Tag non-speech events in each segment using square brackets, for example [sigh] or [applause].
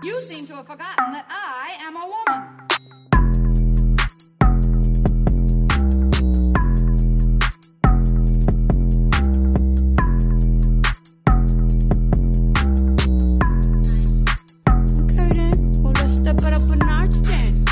You seem to have forgotten that I am a woman. Okay then. Well, let's step it up a notch then.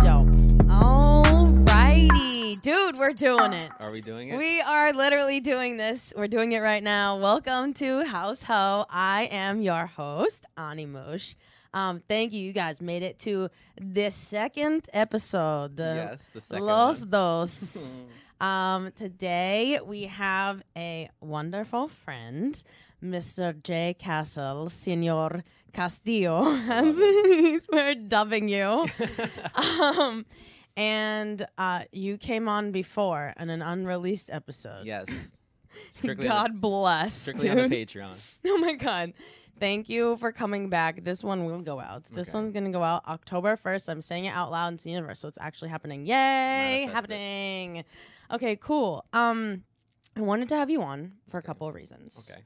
Dope. Alrighty. Dude, we're doing it. Are we doing it? We are literally doing this. We're doing it right now. Welcome to House Ho. I am your host, Ani Moosh. Um, thank you. You guys made it to the second episode. yes, the second Los one. Dos. [laughs] um, today we have a wonderful friend, Mr. J. Castle, Senor Castillo, [laughs] as he's we're dubbing you. [laughs] um, and uh, you came on before in an unreleased episode. yes. Strictly, God bless, strictly dude. on the Patreon. Oh my god. Thank you for coming back. This one will go out. This Okay. one's gonna go out October 1st. I'm saying it out loud into the universe, so it's actually happening. Yay! Manifest it. happening. Okay, cool. Um I wanted to have you on for a couple of reasons. Okay.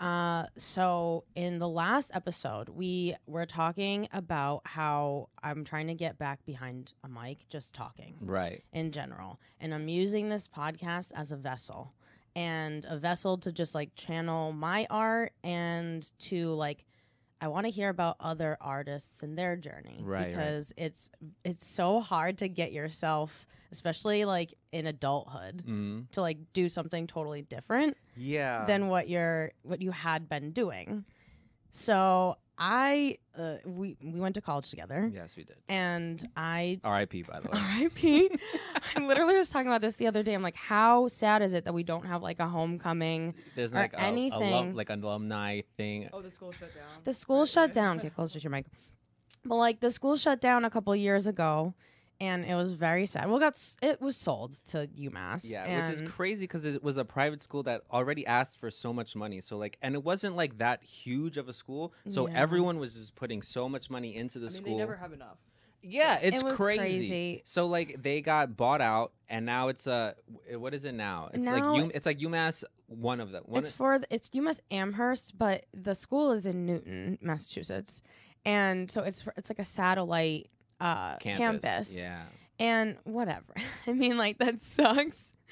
Uh so in the last episode, we were talking about how I'm trying to get back behind a mic just talking Right. in general. And I'm using this podcast as a vessel and a vessel to just like channel my art and to like I want to hear about other artists and their journey Right, right. because it's it's so hard to get yourself especially like in adulthood Mm. to like do something totally different Yeah. than what you're what you had been doing. So I uh, we we went to college together yes, we did. and I R.I.P. By the way. R.I.P. [laughs] I literally was talking about this the other day. I'm like, how sad is it that we don't have like a homecoming? There's or like a, anything. alum, like an alumni thing. Oh, the school shut down. The school shut down. Get closer to your mic. But like the school shut down a couple years ago, and it was very sad. Well, it got s- it was sold to UMass. Yeah, which is and- crazy because it was a private school that already asked for so much money. So like, and it wasn't like that huge of a school. So Yeah. everyone was just putting so much money into the I mean, school. they never have enough. Yeah, it's was crazy. crazy. So like they got bought out, and now it's a what is it now? It's Now- like U, it's like UMass. One of them. One It's of- for the, it's UMass Amherst, but the school is in Newton, Massachusetts, and so it's for, it's like a satellite uh, campus. Yeah. And whatever. [laughs] I mean, like that sucks. [laughs]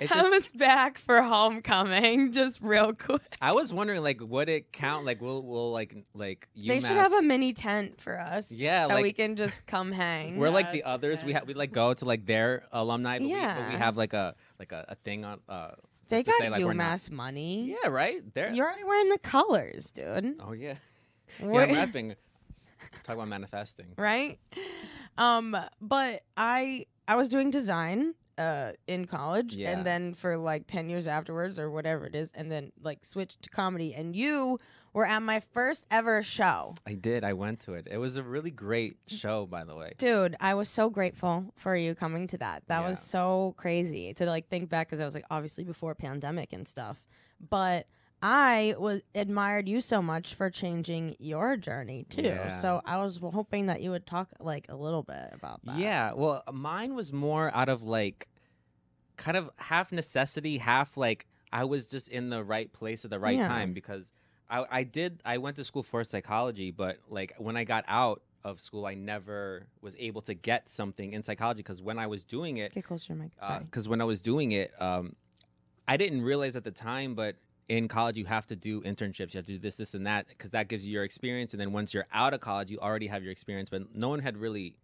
It's Have just- us back for homecoming, just real [laughs] quick. I was wondering, like, would it count? Like, will will like like UMass? They should have a mini tent for us. Yeah, that like- we can just come hang. We're like the Yes, others. We yeah. have we like go to like their alumni, but, we, but we have like a like a, a thing on. Uh, they got say, like, we're not- UMass money. Yeah, right. They're You're already wearing the colors, dude. oh yeah. Yeah, What- I'm rapping. Talk about manifesting. right? Um, but I I was doing design uh in college Yeah. and then for like 10 years afterwards or whatever it is and then like switched to comedy and you were at my first ever show. I did. I went to it. It was a really great show, by the way. Dude, I was so grateful for you coming to that. That was so crazy to like think back because I was like obviously before pandemic and stuff. But I was admired you so much for changing your journey too. Yeah. So I was hoping that you would talk like a little bit about that. Yeah. Well, mine was more out of like, kind of half necessity, half like I was just in the right place at the right Yeah. time because I, I did I went to school for psychology, but like when I got out of school, I never was able to get something in psychology because when I was doing it, Get closer to your mic. Sorry. because when I was doing it, um, I didn't realize at the time, but in college you have to do internships, you have to do this, this, and that because that gives you your experience, and then once you're out of college, you already have your experience. But no one had really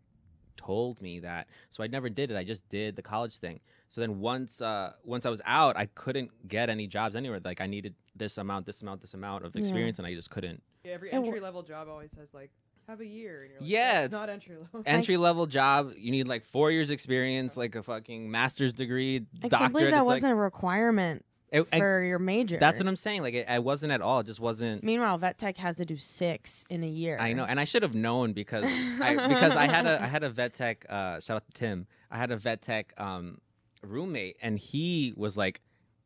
told me that, so I never did it. I just did the college thing. So then once uh, once I was out, I couldn't get any jobs anywhere. Like I needed this amount, this amount, this amount of Yeah. experience, and I just couldn't. Yeah, every entry level job always says like have a year. And you're like, Yeah, it's it's- not entry level. [laughs] Entry level job, you need like four years experience, like a fucking master's degree, I doctorate. can't believe that It's wasn't a requirement it- for your major. That's what I'm saying. Like it, I wasn't at all. It just wasn't. Meanwhile, vet tech has to do six in a year. I know, and I should have known because I [laughs] because I had a I had a vet tech. Uh, shout out to Tim. I had a vet tech um, roommate, and he was like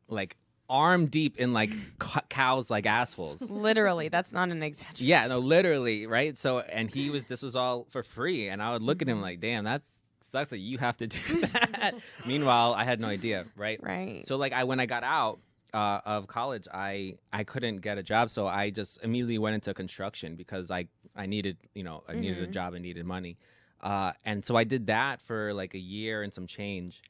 like arm deep in like [laughs] c- cows like assholes. Literally, that's not an exaggeration. yeah, no, literally, right? So, and he was this was all for free, and I would look at him like, damn, that's sucks that you have to do [laughs] that. Meanwhile, I had no idea, right? Right. So like I when I got out uh, of college, I I couldn't get a job, so I just immediately went into construction because I I needed, you know, I needed a Mhm. job, and needed money. Uh, and so I did that for like a year and some change.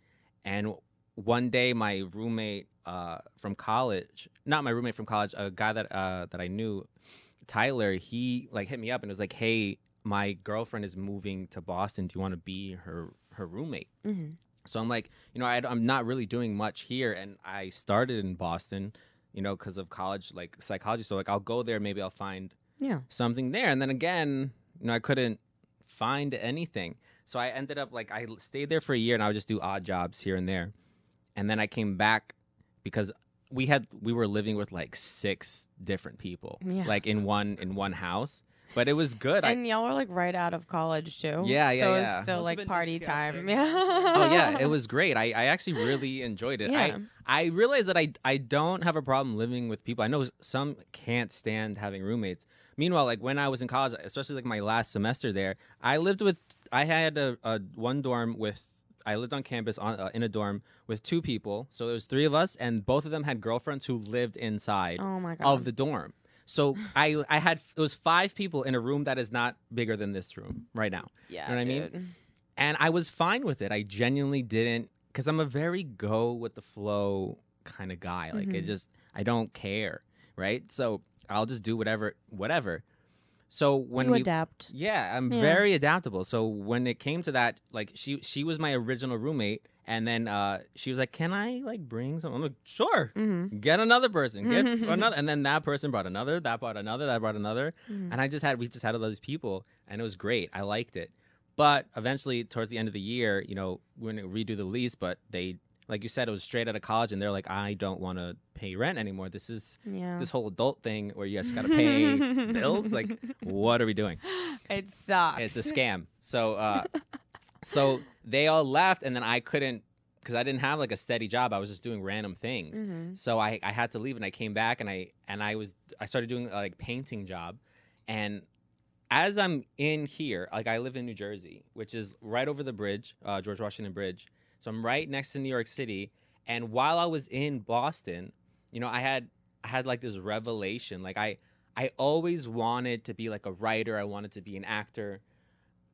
And one day, my roommate uh, from college, not my roommate from college, a guy that uh, that I knew, Tyler, he like hit me up and was like, "Hey, my girlfriend is moving to Boston. Do you want to be her her roommate?" Mhm. So I'm like, you know, I, am not really doing much here, and I started in Boston, you know, because of college, like psychology. So like, I'll go there, maybe I'll find Yeah. something there, and then again, you know, I couldn't find anything. So I ended up like I stayed there for a year, and I would just do odd jobs here and there, and then I came back because we had we were living with like six different people, Yeah. like in one in one house, but it was good. I, And y'all were like right out of college too. Yeah, yeah, So yeah. it's still Must've like been party time. [laughs] Yeah. oh yeah, it was great. I, I actually really enjoyed it. Yeah. I I realized that I I don't have a problem living with people. I know some can't stand having roommates. Meanwhile, like when I was in college, especially like my last semester there, I lived with I had a, a one dorm with I lived on campus on uh, in a dorm with two people. So there was three of us, and both of them had girlfriends who lived inside Oh my god. of the dorm. So I I had it was five people in a room that is not bigger than this room right now yeah. know what I mean? and I was fine with it. I genuinely didn't because I'm a very go with the flow kind of guy. Like it Mhm. just I don't care, right? So I'll just do whatever, whatever. So when you we, adapt. yeah, I'm Yeah. very adaptable. So when it came to that, like she she was my original roommate, and then uh, she was like, "Can I like bring some?" I'm like, "Sure." Mm-hmm. Get another person, get [laughs] another, and then that person brought another, that brought another, that brought another, Mhm. and I just had we just had all these people, and it was great. I liked it, but eventually, towards the end of the year, you know, we're gonna redo the lease, but they, like you said, it was straight out of college, and they're like, I don't want to pay rent anymore. This is Yeah. this whole adult thing where you just gotta pay [laughs] bills. Like, what are we doing? it sucks. It's a scam. So, uh, so they all left, and then I couldn't because I didn't have like a steady job. I was just doing random things. Mhm. So I, I had to leave and I came back and I and I was I started doing a, like painting job and as I'm in here like I live in New Jersey which is right over the bridge uh, George Washington Bridge so I'm right next to New York City and while I was in Boston you know I had I had like this revelation like I I always wanted to be like a writer I wanted to be an actor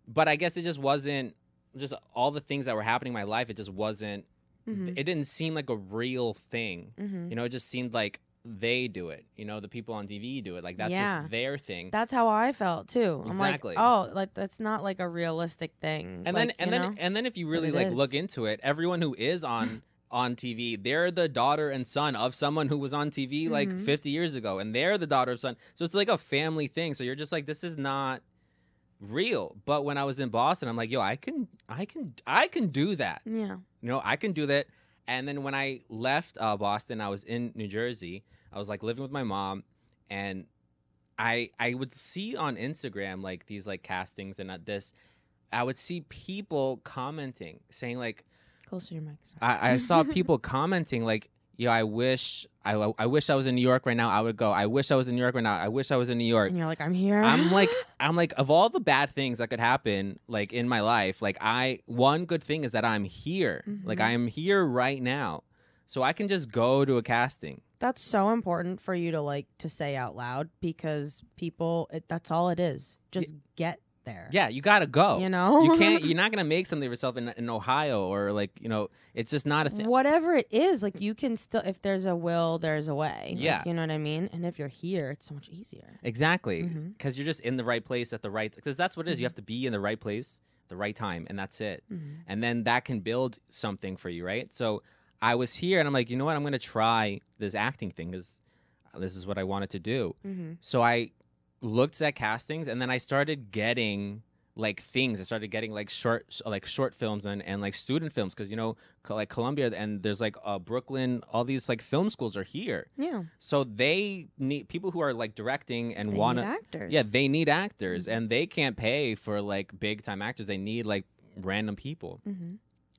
but I guess it just wasn't just all the things that were happening in my life it just wasn't Mhm. it didn't seem like a real thing Mhm. you know, it just seemed like they do it. You know, the people on TV do it. Like that's Yeah. just their thing. That's how I felt too. I'm Exactly. like, oh, like that's not like a realistic thing. and Like, then and then know? and then if you really like is. look into it, everyone who is on [laughs] on TV, they're the daughter and son of someone who was on TV like Mhm. 50 years ago, and they're the daughter of son. So it's like a family thing. So you're just like, this is not real. But when I was in Boston, I'm like, yo, I can, I can, I can do that. yeah. you know, I can do that. And then when I left uh, Boston, I was in New Jersey. I was like living with my mom, and I I would see on Instagram like these like castings and uh, this. I would see people commenting saying like Close to your mic. I, I saw [laughs] people commenting like yo I wish I I wish I was in New York right now I would go I wish I was in New York right now I wish I was in New York and you're like, I'm here. I'm like [laughs] I'm like of all the bad things that could happen like in my life, like I one good thing is that I'm here. Like Mhm. I am here right now. So I can just go to a casting. that's so important for you to like to say out loud because people, it, that's all it is. Just get there. Yeah, you got to go. You know? You can't [laughs] you're not to make something of yourself in in Ohio or like, you know, it's just not a thing. Whatever it is, like you can still, if there's a will, there's a way. Like, Yeah. you know what I mean? And if you're here, it's so much easier. Exactly. Mhm. Cuz you're just in the right place at the right cuz that's what it is. You Mhm. have to be in the right place the right time and that's it. Mhm. and then that can build something for you, right? So I was here and I'm like, you know what? I'm going to try this acting thing because this is what I wanted to do. Mm-hmm. So I looked at castings and then I started getting like things. I started getting like short, like short films and, and like student films because you know, like Columbia and there's like uh, Brooklyn, all these like film schools are here. Yeah. So they need people who are like directing and wanna actors. yeah, they need actors, Mhm. and they can't pay for like big time actors. They need like random people. Mm-hmm.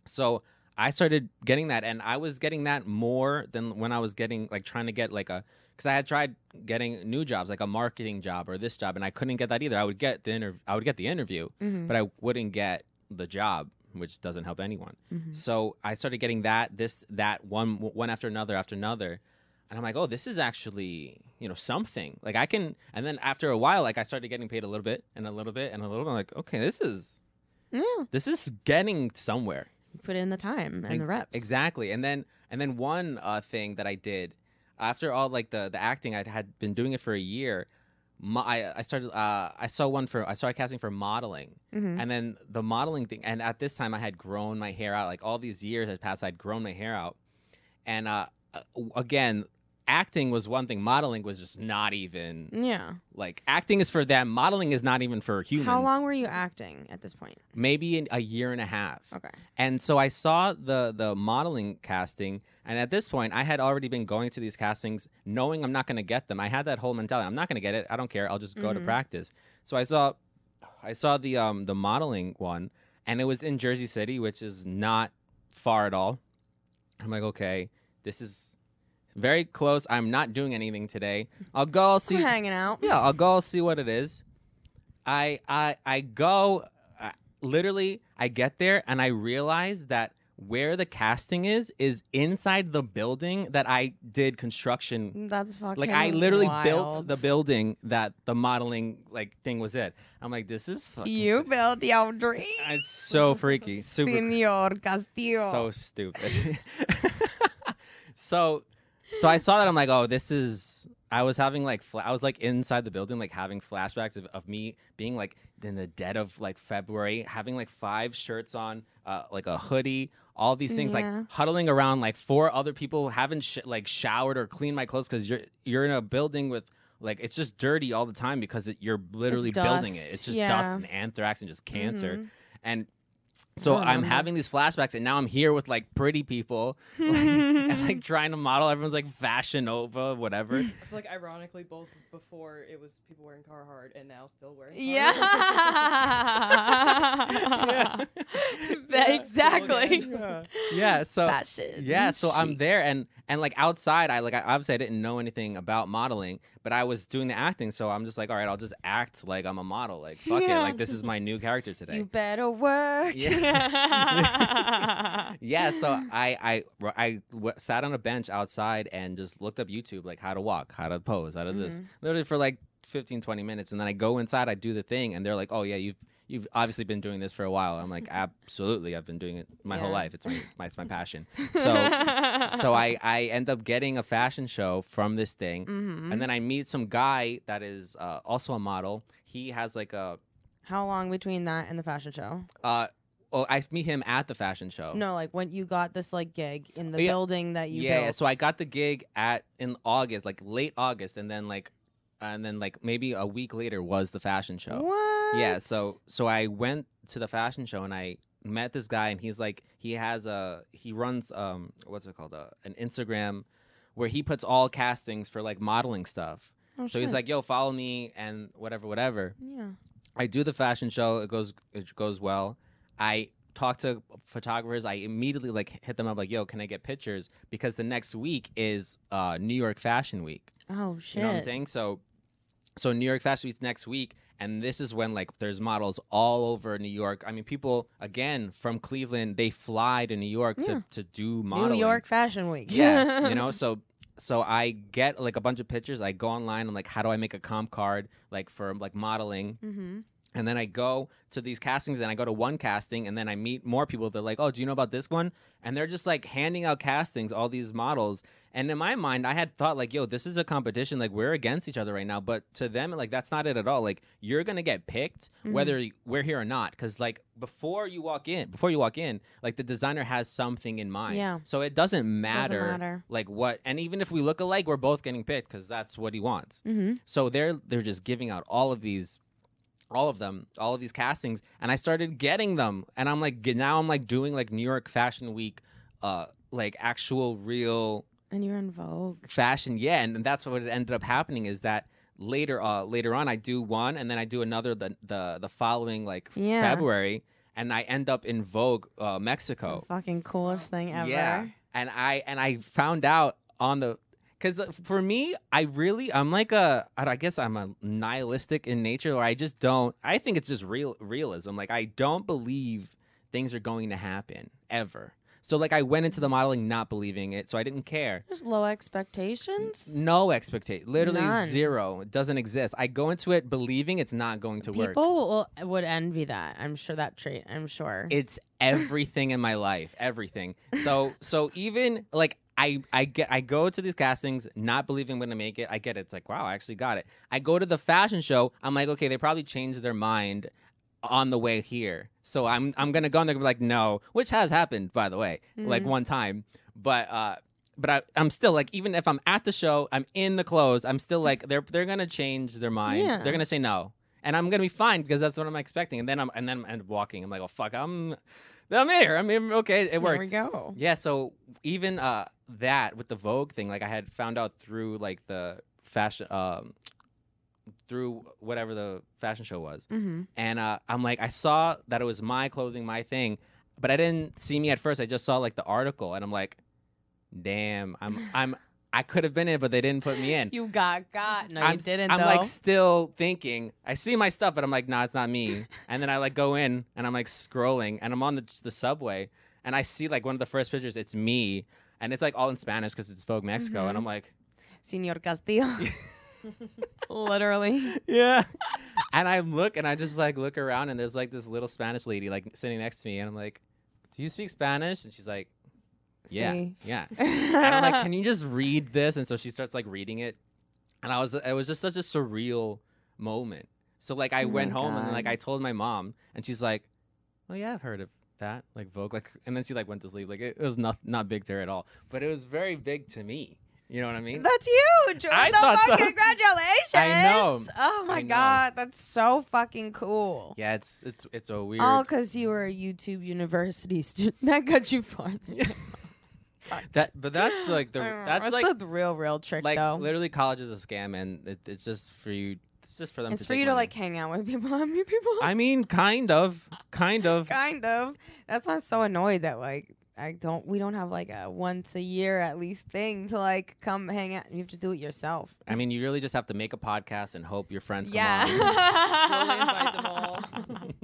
So I started getting that, and I was getting that more than when I was getting like trying to get like a because I had tried getting new jobs, like a marketing job or this job, and I couldn't get that either. I would get the interview, I would get the interview, Mm-hmm. but I wouldn't get the job, which doesn't help anyone. mm-hmm. So I started getting that, this, that, one, one after another after another. and I'm like, oh, this is actually you know something. Like I can, and then after a while, like I started getting paid a little bit and a little bit and a little bit. I'm like, okay, this is Yeah. this is getting somewhere. Put in the time and the reps. Exactly. And then and then one uh, thing that I did after all like the the acting, I had been doing it for a year. Mo- I I started uh, I saw one for I started casting for modeling, Mhm. and then the modeling thing. And at this time, I had grown my hair out. Like all these years had passed, I'd grown my hair out, and uh, uh, again. Acting was one thing. Modeling was just not even Yeah. like acting is for them. Modeling is not even for humans. How long were you acting at this point? Maybe in a year and a half. Okay. And so I saw the the modeling casting, and at this point, I had already been going to these castings, knowing I'm not going to get them. I had that whole mentality: I'm not going to get it. I don't care. I'll just go to Mhm. practice. So I saw, I saw the um the modeling one, and it was in Jersey City, which is not far at all. I'm like, okay, this is very close. I'm not doing anything today. I'll go. I'll see. I'm hanging out. Yeah, I'll go see what it is. I I I go uh, literally I get there and I realize that where the casting is is inside the building that I did construction That's fucking like I literally wild. built the building that the modeling like thing was it. I'm like this is fucking You this- built your dream. it's so freaky. Super Senor Castillo. so stupid. [laughs] so, so I saw that. I'm like, oh, this is. I was having like, fla- I was like inside the building, like having flashbacks of, of me being like in the dead of like February, having like five shirts on, uh, like a hoodie, all these things, Yeah. like huddling around like four other people, haven't sh- like showered or cleaned my clothes because you're you're in a building with. Like it's just dirty all the time because it, you're literally building it. It's just yeah. dust and anthrax and just cancer. Mhm. And so oh, I I'm remember. having these flashbacks, and now I'm here with like pretty people, [laughs] like, and like [laughs] trying to model. Everyone's like Fashion Nova, whatever. I feel like ironically, both before it was people wearing Carhartt and now still wearing. Yeah. Carhartt. [laughs] That- Yeah, exactly. slogan. yeah. So Fashion. yeah, so I'm there, and and like outside, I like I, obviously I didn't know anything about modeling, but I was doing the acting, so I'm just like, all right, I'll just act like I'm a model. Like fuck it, like this is my new character [laughs] today. You better work. Yeah. [laughs] yeah so [laughs] i i i w- sat on a bench outside and just looked up youtube like how to walk how to pose how to this Mm-hmm. literally for like 15 20 minutes and then i go inside i do the thing and they're like oh yeah you've you've obviously been doing this for a while. I'm like [laughs] absolutely i've been doing it my whole life. It's my, my it's my passion. [laughs] So so i i end up getting a fashion show from this thing. Mhm. and then i meet some guy that is uh, also a model. He has like a How long between that and the fashion show? uh oh i meet him at the fashion show. No, like when you got this like gig in the yeah. building that you yeah, built. yeah, so I got the gig at in August, like late August, and then like, and then like maybe a week later was the fashion show. What? Yeah, so so I went to the fashion show and I met this guy, and he's like he has a he runs um what's it called uh, an Instagram where he puts all castings for like modeling stuff. Oh, So he's like, yo, follow me and whatever, whatever. yeah. I do the fashion show. It goes it goes well. I talk to photographers. I immediately like hit them up like, "Yo, can I get pictures?" Because the next week is uh, New York Fashion Week. Oh shit. You know what I'm saying? So, so New York Fashion Week's next week, and this is when like there's models all over New York. I mean, people again from Cleveland they fly to New York Yeah. to to do modeling. New York Fashion Week. Yeah, [laughs] you know, so so I get like a bunch of pictures. I go online. I'm like, how do I make a comp card like for like modeling? mm-hmm. And then I go to these castings and I go to one casting and then I meet more people. They're like, oh, do you know about this one? And they're just like handing out castings, all these models. And in my mind, I had thought, like, yo, this is a competition. Like, we're against each other right now. But to them, like, that's not it at all. Like, you're going to get picked Mhm. whether we're here or not. Cause, like, before you walk in, before you walk in, like, the designer has something in mind. Yeah. So it doesn't matter, Doesn't matter. like, what. And even if we look alike, we're both getting picked because that's what he wants. Mm-hmm. So they're they're just giving out all of these all of them, all of these castings, and I started getting them, and I'm like, now I'm like doing like New York Fashion Week, uh, like actual real And you're in Vogue. fashion, yeah, and, and that's what ended up happening is that later, uh, later on, I do one, and then I do another the the the following like Yeah. February, and I end up in Vogue, uh, Mexico, The fucking coolest thing ever. yeah, and I and I found out on the because uh, for me, I really I'm like a I guess I'm a nihilistic in nature, or I just don't. I think it's just real realism. Like I don't believe things are going to happen ever. So like I went into the modeling not believing it, so I didn't care. There's low expectations. No expectation, literally None. zero. It doesn't exist. I go into it believing it's not going to work. People will, would envy that. I'm sure that trait. I'm sure. It's everything in my life, everything. So so even like I I get I go to these castings not believing I'm gonna make it. I get it. It's like wow, I actually got it. I go to the fashion show. I'm like okay, they probably changed their mind on the way here. So I'm I'm gonna go and they're gonna be like no, which has happened by the way, like Mhm. one time. But uh, but I, I'm still like even if I'm at the show, I'm in the clothes. I'm still like they're they're gonna change their mind. Yeah. They're gonna say no, and I'm gonna be fine because that's what I'm expecting. And then I'm and then I'm walking. I'm like oh fuck, I'm I'm here. I mean okay, it works. There we go. Yeah, so even uh that with the Vogue thing, like I had found out through like the fashion um through whatever the fashion show was. Mm-hmm. And uh I'm like I saw that it was my clothing, my thing, but I didn't see me at first. I just saw like the article and I'm like, damn, I'm I'm I could have been in, but they didn't put me in. You got got. No, I'm, you didn't. I'm though. like still thinking. I see my stuff, but I'm like, nah, it's not me. and then I like go in and I'm like scrolling, and I'm on the the subway, and I see like one of the first pictures. It's me, and it's like all in Spanish because it's Vogue Mexico, Mm-hmm. and I'm like, Senor Castillo. [laughs] Literally. yeah. and I look and I just like look around, and there's like this little Spanish lady like sitting next to me, and I'm like, do you speak Spanish? And she's like, yeah, See? yeah. [laughs] And I'm like, can you just read this? And so she starts like reading it. And I was, it was just such a surreal moment. So like I Oh went home and like I told my mom and she's like, oh yeah, I've heard of that, like Vogue. Like, and then she like went to sleep. Like it, it was not, not big to her at all, but it was very big to me. You know what I mean? That's huge. I the thought so. [laughs] Congratulations. I know. Oh my I know. god, that's so fucking cool. yeah, it's, it's, it's a weird. All because you were a YouTube University student. [laughs] That got you farther. [laughs] that, but that's like the, [sighs] that's like, the real, real trick, like though. literally college is a scam and it, it's just for you. It's just for them It's to for take you to money. like hang out with people. [laughs] How many people? I mean, kind of, kind of. kind of. That's why I'm so annoyed that like I don't. We don't have like a once a year at least thing to like come hang out. You have to do it yourself. I mean, you really just have to make a podcast and hope your friends come yeah. Slowly [laughs] invite them all. on.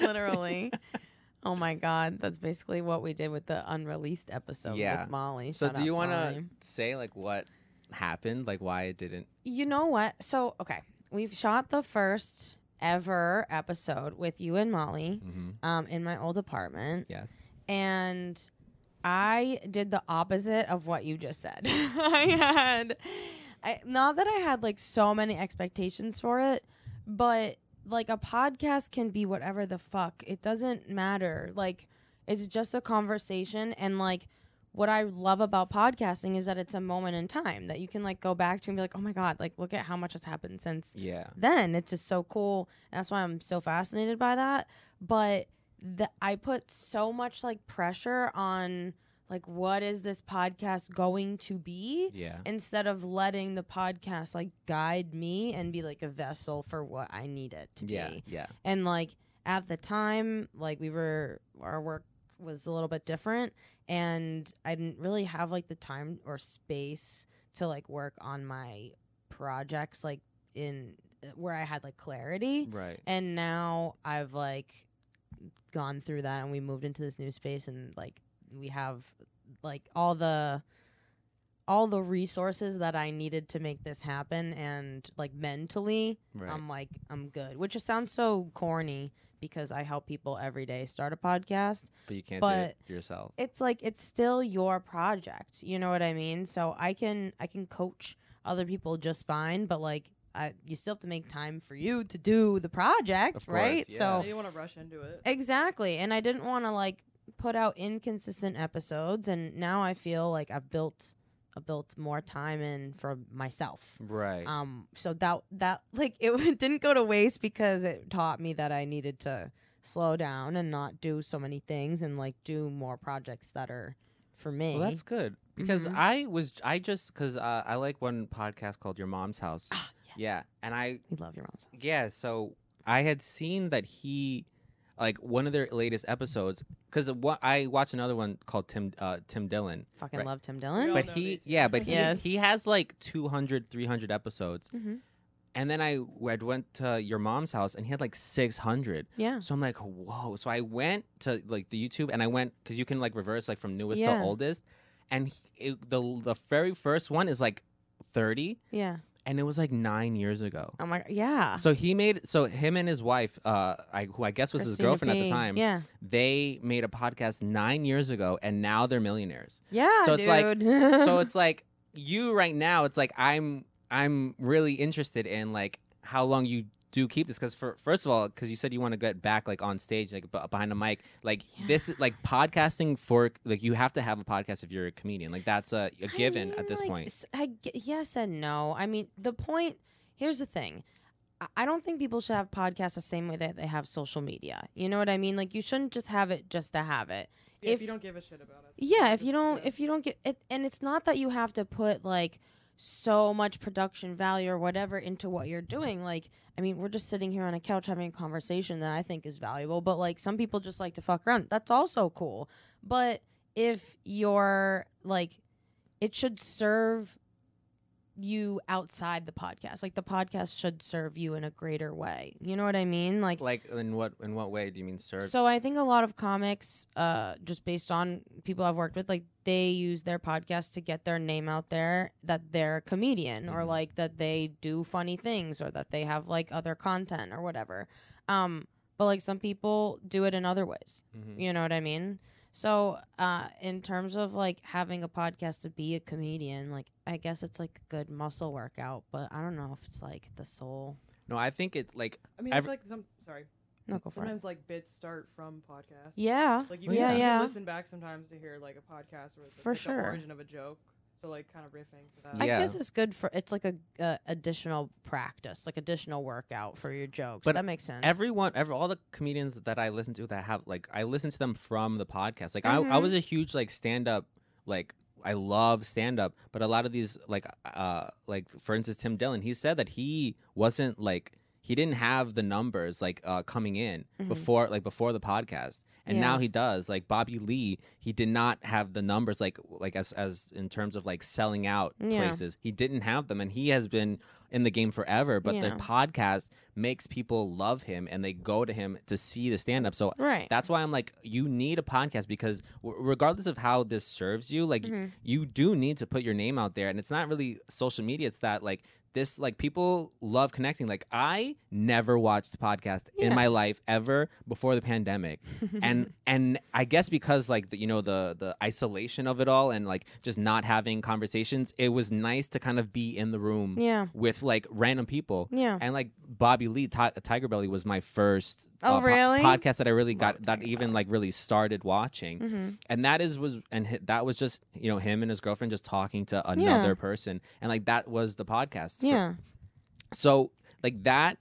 [laughs] Literally. Oh my god, that's basically what we did with the unreleased episode Yeah. with Molly. so, Shout do you want to say like what happened, like why it didn't? You know what? So, okay, we've shot the first ever episode with you and Molly Mm-hmm. um, in my old apartment, Yes. and I did the opposite of what you just said. [laughs] I had, I not that I had like so many expectations for it, but like a podcast can be whatever the fuck. It doesn't matter. Like it's just a conversation and like what I love about podcasting is that it's a moment in time that you can like go back to and be like, "Oh my god, like look at how much has happened since Yeah. then it's just so cool that's why i'm so fascinated by that but the, i put so much like pressure on like what is this podcast going to be Yeah. instead of letting the podcast like guide me and be like a vessel for what i need it to Yeah. be Yeah. and like at the time like we were our work was a little bit different and i didn't really have like the time or space to like work on my projects like in uh, where i had like clarity Right. and now i've like gone through that and we moved into this new space and like we have like all the all the resources that i needed to make this happen and like mentally Right. I'm like, I'm good. Which just sounds so corny because I help people every day start a podcast. but you can't do but- it yourself. It's like it's still your project. You know what I mean? So I can I can coach other people just fine, but like I you still have to make time for you to do the project, Of course, right? yeah. So you want to rush into it. Exactly. And I didn't want to like put out inconsistent episodes and now I feel like I've built I built more time in for myself. Right. Um, so that that like [laughs] it didn't go to waste because it taught me that I needed to slow down and not do so many things and like do more projects that are for me. well, that's good because Mhm. I was I just because uh, I like one podcast called Your Mom's House. Ah, yes. Yeah, and I we love your mom's house. Yeah, so I had seen that he, like one of their latest episodes, because what I watched another one called Tim uh, Tim Dillon, Fucking Right. love Tim We Dillon. but he yeah, but he Yes. he has like 200, 300 episodes, Mhm. and then I, I went to your mom's house and he had like 600 Yeah. so i'm like whoa so i went to like the youtube and i went because you can like reverse like from newest Yeah. to oldest and he- it, the the very first one is like 30 Yeah. And it was like nine years ago Oh my. Yeah. so he made so him and his wife uh I, who i guess was his Christina girlfriend at the time Yeah. they made a podcast nine years ago and now they're millionaires Yeah. So it's like- so [laughs] it's like you right now it's like i'm i'm really interested in like how long you do keep this because for first of all because you said you want to get back like on stage like b- behind a mic like this is like podcasting for like you have to have a podcast if you're a comedian like that's a given at this like, point s- I g- yes and no. I mean, the point. Here's the thing. I- I don't think people should have podcasts the same way that they have social media. You know what I mean? Like you shouldn't just have it just to have it. Yeah, if, if- you don't give a shit about it. Yeah, if you don't yeah. if you don't get it and it's not that you have to put like so much production value or whatever into what you're doing. Like, I mean, we're just sitting here on a couch having a conversation that I think is valuable, but like some people just like to fuck around. That's also cool. But if you're like it should serve you outside the podcast. Like the podcast should serve you in a greater way. You know what I mean? Like like in what in what way do you mean serve so I think a lot of comics, uh, just based on people I've worked with, like they use their podcast to get their name out there that they're a comedian or Mhm. like that they do funny things or that they have like other content or whatever. Um, but like some people do it in other ways. Mhm. You know what I mean? So, uh, in terms of like having a podcast to be a comedian, like I guess it's like a good muscle workout, but I don't know if it's like the soul. no i think it like I mean, I've- it's like some. Sorry. No, go for it. Sometimes like bits start from podcasts. Yeah. Like you, Well, can, yeah, you yeah. listen back sometimes to hear like a podcast where it's For like sure. the origin of a joke. So like kind of riffing for that. I Yeah. guess it's good for it's like a uh, additional practice, like additional workout for your jokes. But that makes sense. everyone every all the comedians that i listen to that have like i listen to them from the podcast like I, I Mhm. was a huge like stand up like i love stand up but a lot of these like uh like for instance tim dillon he said that he wasn't like he didn't have the numbers like uh coming in Mhm. before like before the podcast and now he does like bobby lee he did not have the numbers like like as as in terms of like selling out Yeah. places he didn't have them and he has been in the game forever but the podcast makes people love him and they go to him to see the stand up so right. that's why i'm like you need a podcast because w- regardless of how this serves you like Mhm. you do need to put your name out there and it's not really social media it's that like this like people love connecting. Like i never watched a podcast in my life ever before the pandemic. [laughs] And and i guess because like the, you know the the isolation of it all and like just not having conversations it was nice to kind of be in the room yeah, with like random people. Yeah. and like Bobby Lee, Ti- Tiger Belly was my first Oh, uh, po- really? podcast that I really got Love that Tiger even Belly. like really started watching, hmm and that is was and hi- that was just you know him and his girlfriend just talking to another person, and like that was the podcast. For- Yeah, so like that,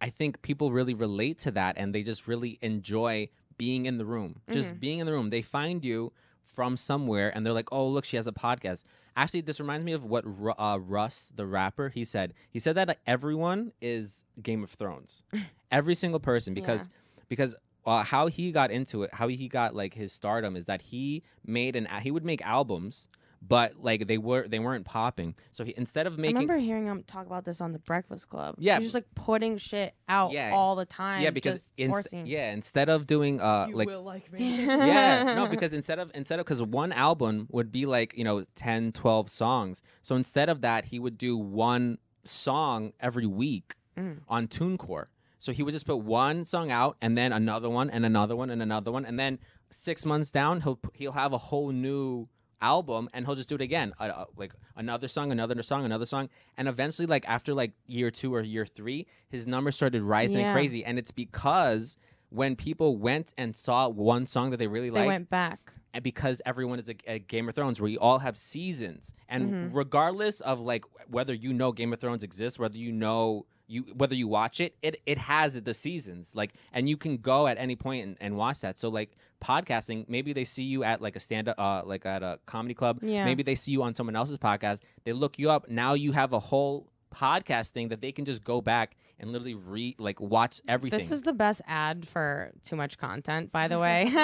I think people really relate to that, and they just really enjoy being in the room, just Mhm. being in the room. They find you from somewhere, and they're like, "Oh, look, she has a podcast." Actually, this reminds me of what uh, Russ, the rapper, he said. He said that everyone is Game of Thrones, [laughs] every single person, because because uh, how he got into it, how he got like his stardom is that he made an he would make albums, but like they were they weren't popping. So he instead of making, I remember hearing him talk about this on the Breakfast Club. Yeah. He's just like putting shit out Yeah. all the time. yeah because just inst- forcing. yeah instead of doing uh you like will like me. [laughs] yeah no because instead of instead of because one album would be like you know 10 12 songs so instead of that he would do one song every week Mm. on tunecore so he would just put one song out and then another one and another one and another one and then six months down he'll he'll have a whole new album and he'll just do it again uh, uh, like another song another song another song and eventually like after like year two or year three his numbers started rising Yeah. crazy and it's because when people went and saw one song that they really liked they went back. and because everyone is a, a Game of Thrones, where you all have seasons, and Mhm. regardless of like whether you know Game of Thrones exists, whether you know you whether you watch it, it it has the seasons, like, and you can go at any point and, and watch that. So like podcasting, maybe they see you at like a stand up, uh, like at a comedy club. Yeah. Maybe they see you on someone else's podcast. They look you up. Now you have a whole podcast thing that they can just go back and literally read, like watch everything. This is the best ad for too much content, by the way. [laughs]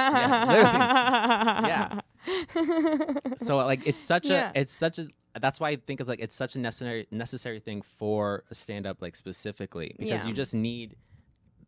Yeah, yeah, [laughs] so like it's such Yeah. a it's such a that's why I think it's like it's such a necessary necessary thing for a stand up like specifically because Yeah. you just need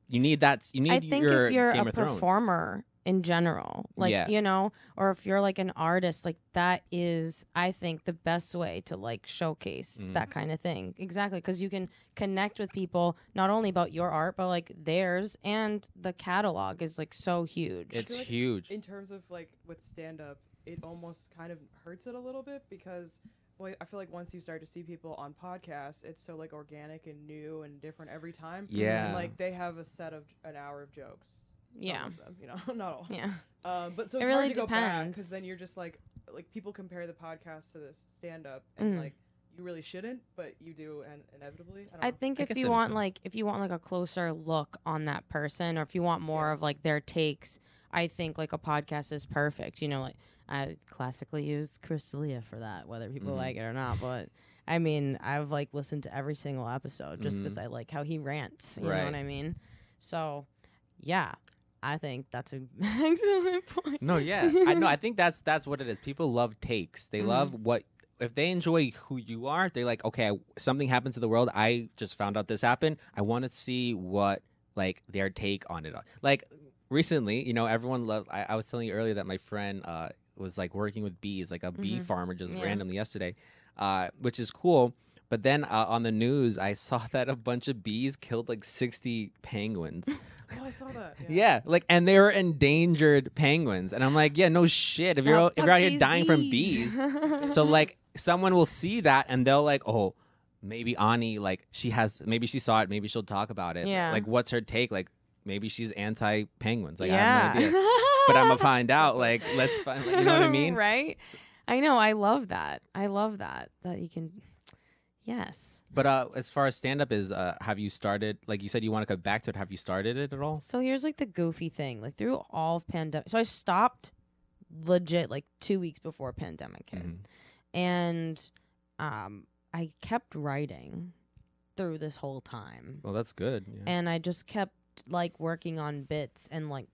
you need that you need I think your if you're Game a of Thrones. performer in general, like Yeah. you know, or if you're like an artist, like that is, I think, the best way to like showcase Mhm. that kind of thing. Exactly, because you can connect with people not only about your art, but like theirs, and the catalog is like so huge. It's like huge. in terms of like with stand up, it almost kind of hurts it a little bit because well, I feel like once you start to see people on podcasts, it's so like organic and new and different every time. Yeah. And like they have a set of an hour of jokes. Some Yeah. of them, you know, [laughs] not all. yeah, Um, but so It really hard to go back because then you're just like like people compare the podcast to the stand up and Mhm. like you really shouldn't, but you do and inevitably. I don't I think I if guess you want sense. like if you want like a closer look on that person, or if you want more Yeah. of like their takes, I think like a podcast is perfect. You know, like I classically used Chris D'Elia for that, whether people Mhm. like it or not. But I mean, I've like listened to every single episode just because Mhm. I like how he rants. You know what I mean? So, yeah, I think that's an [laughs] excellent point. No, yeah, I know. I think that's that's what it is. People love takes. They Mhm. love what if they enjoy who you are. They're like, okay, I, something happens to the world. I just found out this happened. I want to see what like their take on it. Like recently, you know, everyone loved. I, I was telling you earlier that my friend uh, was like working with bees, like a bee Mhm. farmer, just Yeah. randomly yesterday, uh, which is cool. But then uh, on the news, I saw [laughs] that a bunch of bees killed like sixty penguins. [laughs] Oh, I saw that. Yeah, like, and they were endangered penguins, and I'm like, yeah, no shit. If you're Help if you're out here dying from bees, [laughs] so like someone will see that and they'll like, oh, maybe Ani like she has maybe she saw it, maybe she'll talk about it. Yeah. Like, what's her take? Like, maybe she's anti penguins. Like, I yeah. have no idea. But I'm gonna find out. Like, let's find. You know what I [laughs] mean? right? I know. I love that. I love that. That you can. Yes. But uh, as far as stand up is, uh, have you started? Like you said, you want to go back to it. Have you started it at all? So here's like the goofy thing. Like through all of pandemic, so I stopped legit like two weeks before pandemic hit, Mhm. and um, I kept writing through this whole time, Well, that's good. Yeah. and I just kept like working on bits and like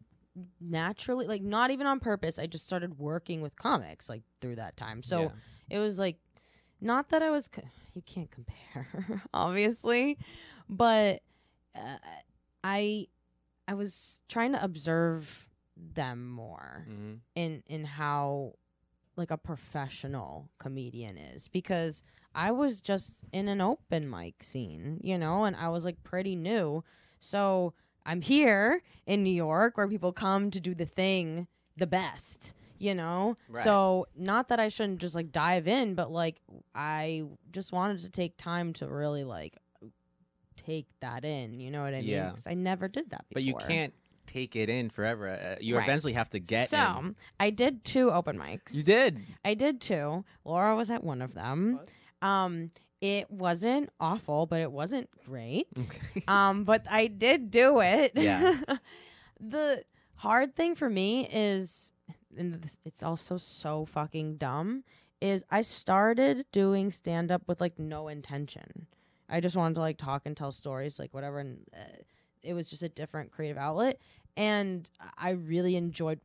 naturally, like not even on purpose. I just started working with comics like through that time. So Yeah. it was like not that I was co- you can't compare [laughs] obviously but uh, I I was trying to observe them more Mhm. in in how like a professional comedian is because I was just in an open mic scene, you know, and I was like pretty new. So I'm here in New York where people come to do the thing the best, you know? Right. So not that I shouldn't just like dive in, but like I just wanted to take time to really like take that in, you know what I mean? Yeah. 'Cause I never did that before. But you can't take it in forever. Uh, you Right. eventually have to get so in. I did two open mics. You did. I did two. Laura was at one of them. What? Um, it wasn't awful, but it wasn't great. Okay. [laughs] um, but I did do it. Yeah. [laughs] the hard thing for me is, and this, it's also so fucking dumb, is I started doing stand up with like no intention. I just wanted to like talk and tell stories, like whatever, and uh, it was just a different creative outlet. And I really enjoyed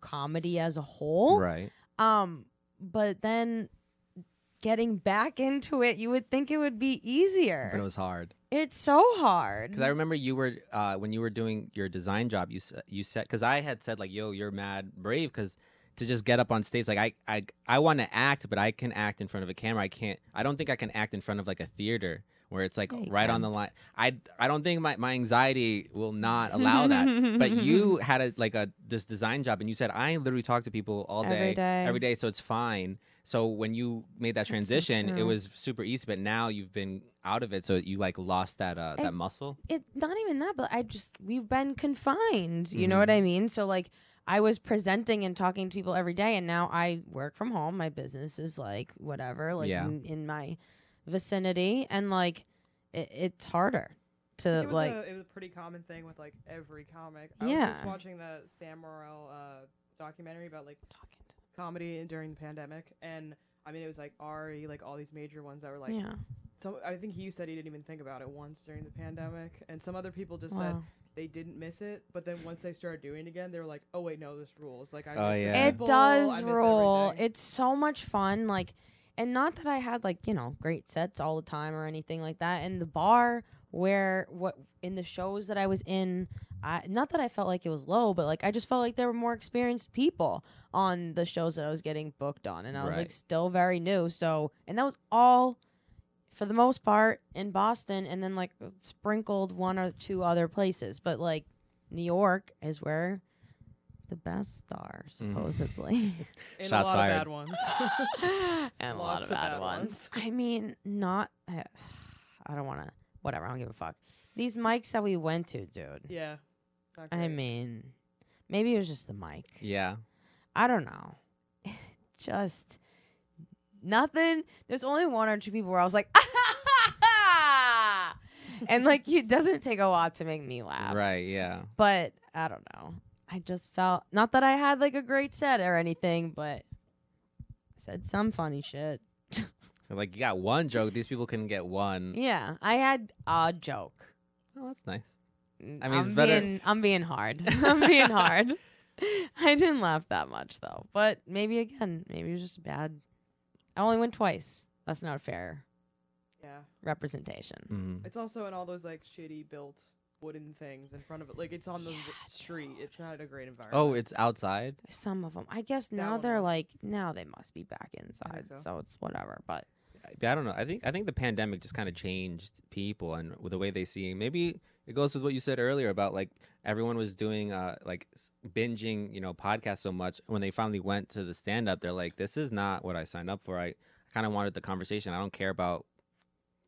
comedy as a whole. right. Um, but then getting back into it, you would think it would be easier. But it was hard it's so hard. because I remember you were uh, when you were doing your design job. You said you said because I had said like, "Yo, you're mad brave," because to just get up on stage like I I I want to act, but I can act in front of a camera. I can't. I don't think I can act in front of like a theater where it's like right on the line. I I don't think my my anxiety will not allow that. but [laughs] you had a like a this design job and you said i literally talk to people all day Every day. every day so it's fine so when you made that That's so transition it was super easy but now you've been out of it so you like lost that uh that And- muscle it not even that, but I just we've been confined. You Mm-hmm. know what I mean? So like I was presenting and talking to people every day, and now I work from home. My business is like whatever, like Yeah. in, in my vicinity, and like it, it's harder to it like. a, it was a pretty common thing with like every comic. I was Yeah. just watching the Sam Morril uh, documentary about like comedy during the pandemic, and I mean it was like Ari, like all these major ones that were like. yeah. So I think he said he didn't even think about it once during the pandemic, and some other people just said they didn't miss it, but then once they started doing it again, they were like, "Oh wait, no, this rules." Like I Oh, miss the yeah. It people, does I miss roll. everything." It's so much fun. Like, and not that I had like you know great sets all the time or anything like that. And the bar where what in the shows that I was in, I not that I felt like it was low, but like I just felt like there were more experienced people on the shows that I was getting booked on, and I was like still very new. So and that was all for the most part in Boston, and then like sprinkled one or two other places, but like New York is where the best are Mhm. supposedly. [laughs] [laughs] In Shots a lot fired. of bad ones. [laughs] and a lot of Lots of bad, bad ones. ones. I mean, not. [sighs] I don't want to. Whatever. I don't give a fuck. These mics that we went to, dude. yeah. I mean, maybe it was just the mic. Yeah. I don't know. [laughs] just nothing. There's only one or two people where I was like, [laughs] [laughs] and like it doesn't take a lot to make me laugh. Right. Yeah. But I don't know. I just felt not that I had like a great set or anything, but said some funny shit. Like you got one joke. These people couldn't get one. Yeah, I had a joke. Oh, that's nice. I mean, I'm better- Being, I'm being hard. [laughs] I'm being hard. [laughs] I didn't laugh that much though, but maybe again, maybe it was just bad. I only went twice. That's not fair Yeah. representation. Mhm. It's also in all those like shitty built wooden things in front of it. Like it's on the w- street. It's not a great environment. Oh, it's outside. Some of them, I guess That now one they're was. like now they must be back inside, so. so. it's whatever. But I I don't know. I think I think the pandemic just kind of changed people and with the way they see. Maybe it goes with what you said earlier about like everyone was doing uh like binging, you know, podcasts so much. When they finally went to the stand up, they're like, "This is not what I signed up for. I kind of wanted the conversation. I don't care about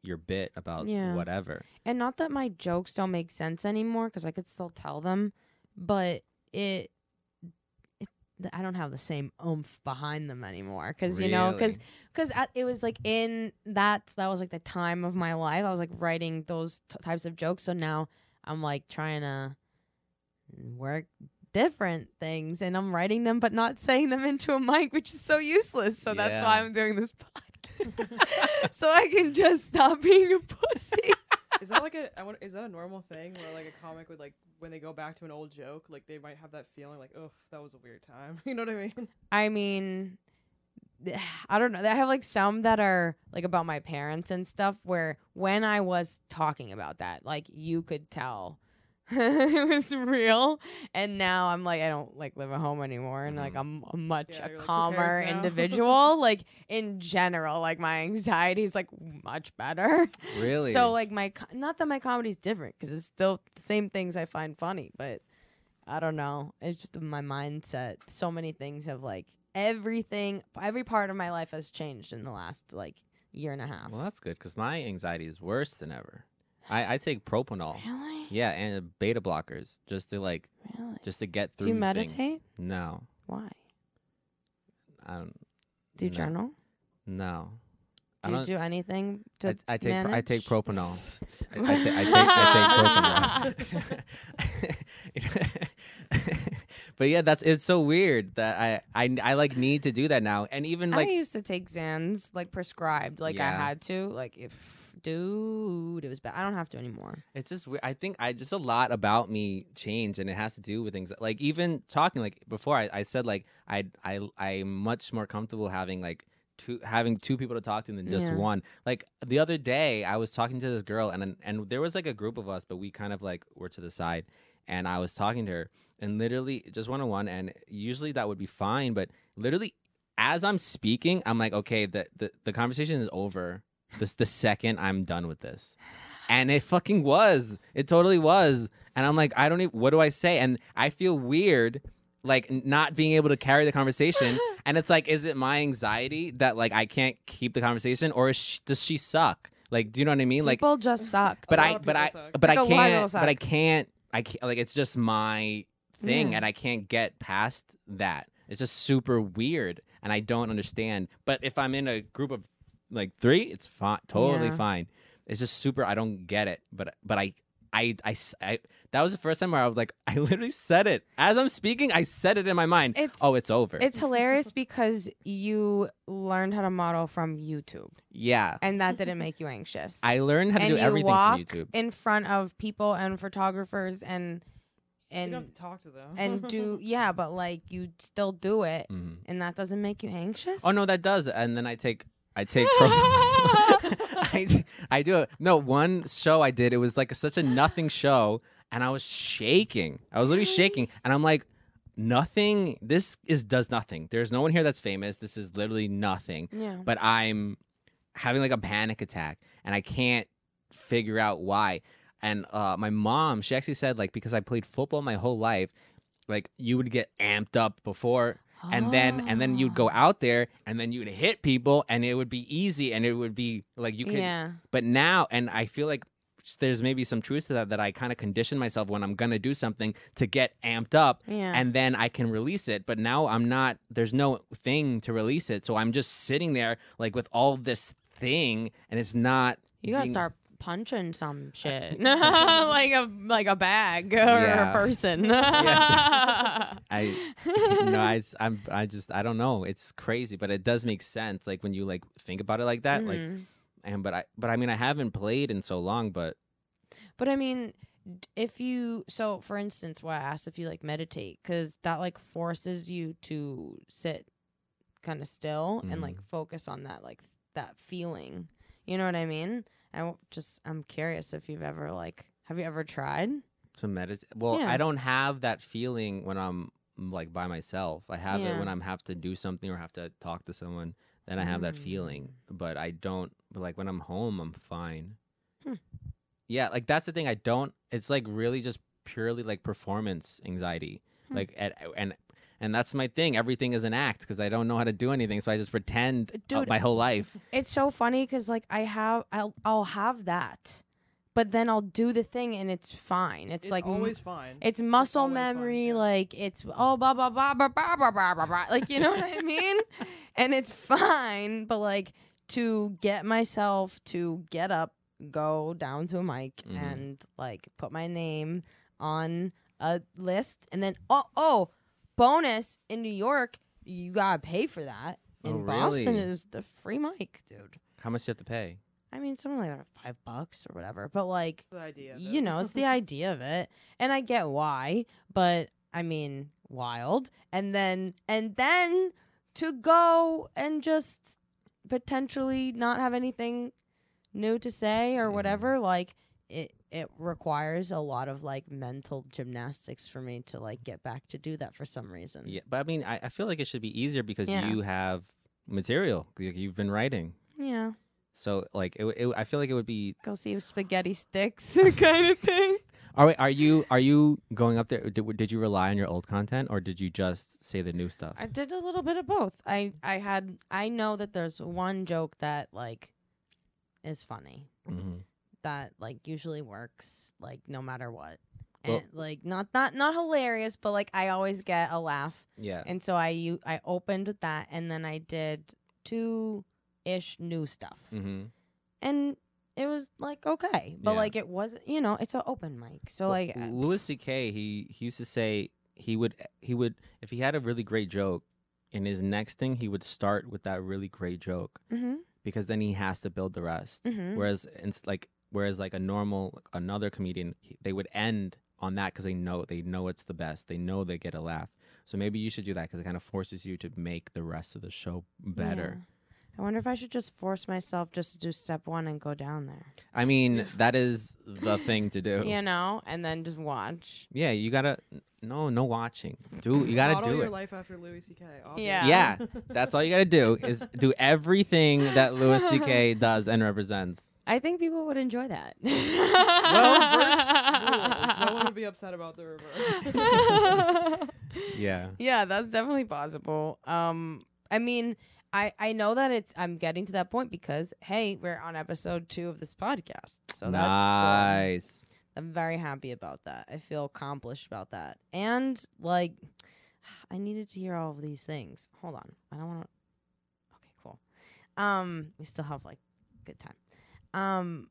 your bit about Yeah. whatever." and not that my jokes don't make sense anymore because I could still tell them, but it. I don't have the same oomph behind them anymore because you know because because uh, it was like in that that was like the time of my life i was like writing those t- types of jokes so now i'm like trying to work different things and i'm writing them but not saying them into a mic which is so useless so that's why i'm doing this [laughs] podcast. [laughs] So i can just stop being a pussy is that like a? I wonder, is that a normal thing where like a comic would like when they go back to an old joke, like they might have that feeling like, oh, that was a weird time. [laughs] You know what I mean? I mean, [sighs] I don't know. I have like some that are like about my parents and stuff where when I was talking about that, like you could tell [laughs] it was real. And now I'm like, I don't like live at home anymore. And like, Mhm. I'm a much Yeah, a you're like, calmer [laughs] individual. like in general, like my anxiety is like much better. Really? So like my, co- not that my comedy's different because it's still the same things I find funny, but I don't know. It's just my mindset. So many things have like everything, every part of my life has changed in the last like year and a half. well, that's good because my anxiety is worse than ever. I, I take propanol. Really? Yeah, and beta blockers just to like Really? just to get through. Do you things. meditate? No, Why? I don't. Do you no, journal? No. Do you don't- do anything to I, I take I take propanol. [laughs] I, I, ta- I take I take propanol. [laughs] but yeah, that's it's so weird that I, I I like need to do that now, and even like I used to take Xans like prescribed, like I had to. Like if dude, it was bad. I don't have to anymore. It's just weird. I think I just a lot about me changed, and it has to do with things like even talking. Like before, I, I said like I I I'm much more comfortable having like two having two people to talk to than just Yeah. one. Like the other day, I was talking to this girl, and and there was like a group of us, but we kind of like were to the side, and I was talking to her, and literally just one on one, and usually that would be fine, but literally as I'm speaking, I'm like, okay, the the, the conversation is over. This the second I'm done with this. And it fucking was. It totally was. And I'm like, I don't even what do I say? And I feel weird like not being able to carry the conversation. [laughs] and it's like, is it my anxiety that like I can't keep the conversation or is she, does she suck? Like, do you know what I mean? Like People just suck. but I but I suck. but Like, I lot of people can't but I can't I can't like it's just my thing Yeah. and I can't get past that. It's just super weird and I don't understand. But if I'm in a group of like 3, it's fine totally Yeah. fine. It's just super I don't get it. But but I I, I, s- I- that was the first time where I was like, [laughs] I literally said it as I'm speaking. I said it in my mind. It's- oh, it's over. It's hilarious because you learned how to model from YouTube, yeah, and that didn't make you anxious. I learned how to and do you everything walk from YouTube. in front of people and photographers and you don't have and to talk to them. and do [laughs] yeah, but like you still do it, Mhm. and that doesn't make you anxious. Oh no, that does. And then I take I take pro- [laughs] I, I do it. No, one show I did, it was like such a nothing show, and I was shaking. I was literally shaking, and I'm like, nothing. This is does nothing. There's no one here that's famous. This is literally nothing. yeah. But I'm having like a panic attack, and I can't figure out why. And uh, my mom, she actually said like because I played football my whole life, like you would get amped up before and then and then you'd go ah. out there and then you'd hit people and it would be easy and it would be like you could yeah. but now and i feel like there's maybe some truth to that that i kind of condition myself when i'm gonna do something to get amped up Yeah. and then i can release it but now i'm not there's no thing to release it so i'm just sitting there like with all this thing and it's not You gotta being- start punching some [laughs] shit, [laughs] like a like a bag or Yeah. a person. [laughs] I no, I, s- I'm, I just, I don't know. It's crazy, but it does make sense. Like when you like think about it like that, like, Mhm. and but I, but I mean, I haven't played in so long, but But I mean, if you so for instance, why I asked if you like meditate because that like forces you to sit kind of still and like focus on that like that feeling. You know what I mean? I just I'm curious if you've ever like have you ever tried? to meditate. Well, Yeah. I don't have that feeling when I'm mm, like by myself. I have it when I'm have to do something or have to talk to someone. Then I have that Mm. feeling, but I don't. But like when I'm home, I'm fine. Hmm. Yeah, like that's the thing. I don't. It's like really just purely like performance anxiety. Hmm. Like at, and and that's my thing. Everything is an act because I don't know how to do anything, so I just pretend uh, Dude, my whole life. It's so funny because like I have I'll I'll have that, but then I'll do the thing and it's fine. It's, It's like m- always fine. It's muscle always fun, memory, yeah. like it's oh blah blah blah blah blah blah blah blah blah. Like you know what I mean? [laughs] And it's fine, but like to get myself to get up, go down to a mic, Mhm. and like put my name on a list, and then oh oh, bonus in New York, you gotta pay for that. In Oh, Boston really? is the free mic, dude. How much do you have to pay? I mean, something like five bucks or whatever. But like, the idea. you know, it's the idea of it, and I get why. But I mean, wild, and then and then to go and just potentially not have anything new to say or Mhm. whatever, like it it requires a lot of like mental gymnastics for me to like get back to do that for some reason. Yeah, but I mean, I, I feel like it should be easier because Yeah. you have material. Like, You've been writing. Yeah. So like it, it, I feel like it would be. Go see spaghetti sticks [laughs] kind of thing. Are are you are you going up there? Did, did you rely on your old content or did you just say the new stuff? I did a little bit of both. I I had I know that there's one joke that like is funny hmm that like usually works like no matter what. Well- and like not not not hilarious, but like I always get a laugh. Yeah. And so I you I opened with that and then I did two ish new stuff. hmm And it was like okay, but Yeah. like it wasn't, you know, it's an open mic. So like uh, Louis C.K. He he used to say he would he would if he had a really great joke in his next thing he would start with that really great joke mhm because then he has to build the rest. mhm. Whereas it's like whereas like a normal another comedian they would end on that because they know they know it's the best. They know they get a laugh. So maybe you should do that because it kind of forces you to make the rest of the show better. Yeah. I wonder if I should just force myself just to do step one and go down there. I mean, that is the thing to do. You know, and then just watch. Yeah, you gotta. No, no watching. Do you gotta model do your it? life after Louis C.K. Yeah. Yeah, [laughs] that's all you gotta do is do everything that Louis C.K. [laughs] does and represents. I think people would enjoy that. Well, [laughs] Rules. No one would be upset about the reverse. Yeah. yeah, that's definitely possible. Um, I mean, I I know that it's I'm getting to that point because hey, we're on episode two of this podcast, so that's cool. nice. I'm very happy about that. I feel accomplished about that. And like [sighs] I needed to hear all of these things. Hold on. I don't want to Okay, cool. Um we still have like good time. Um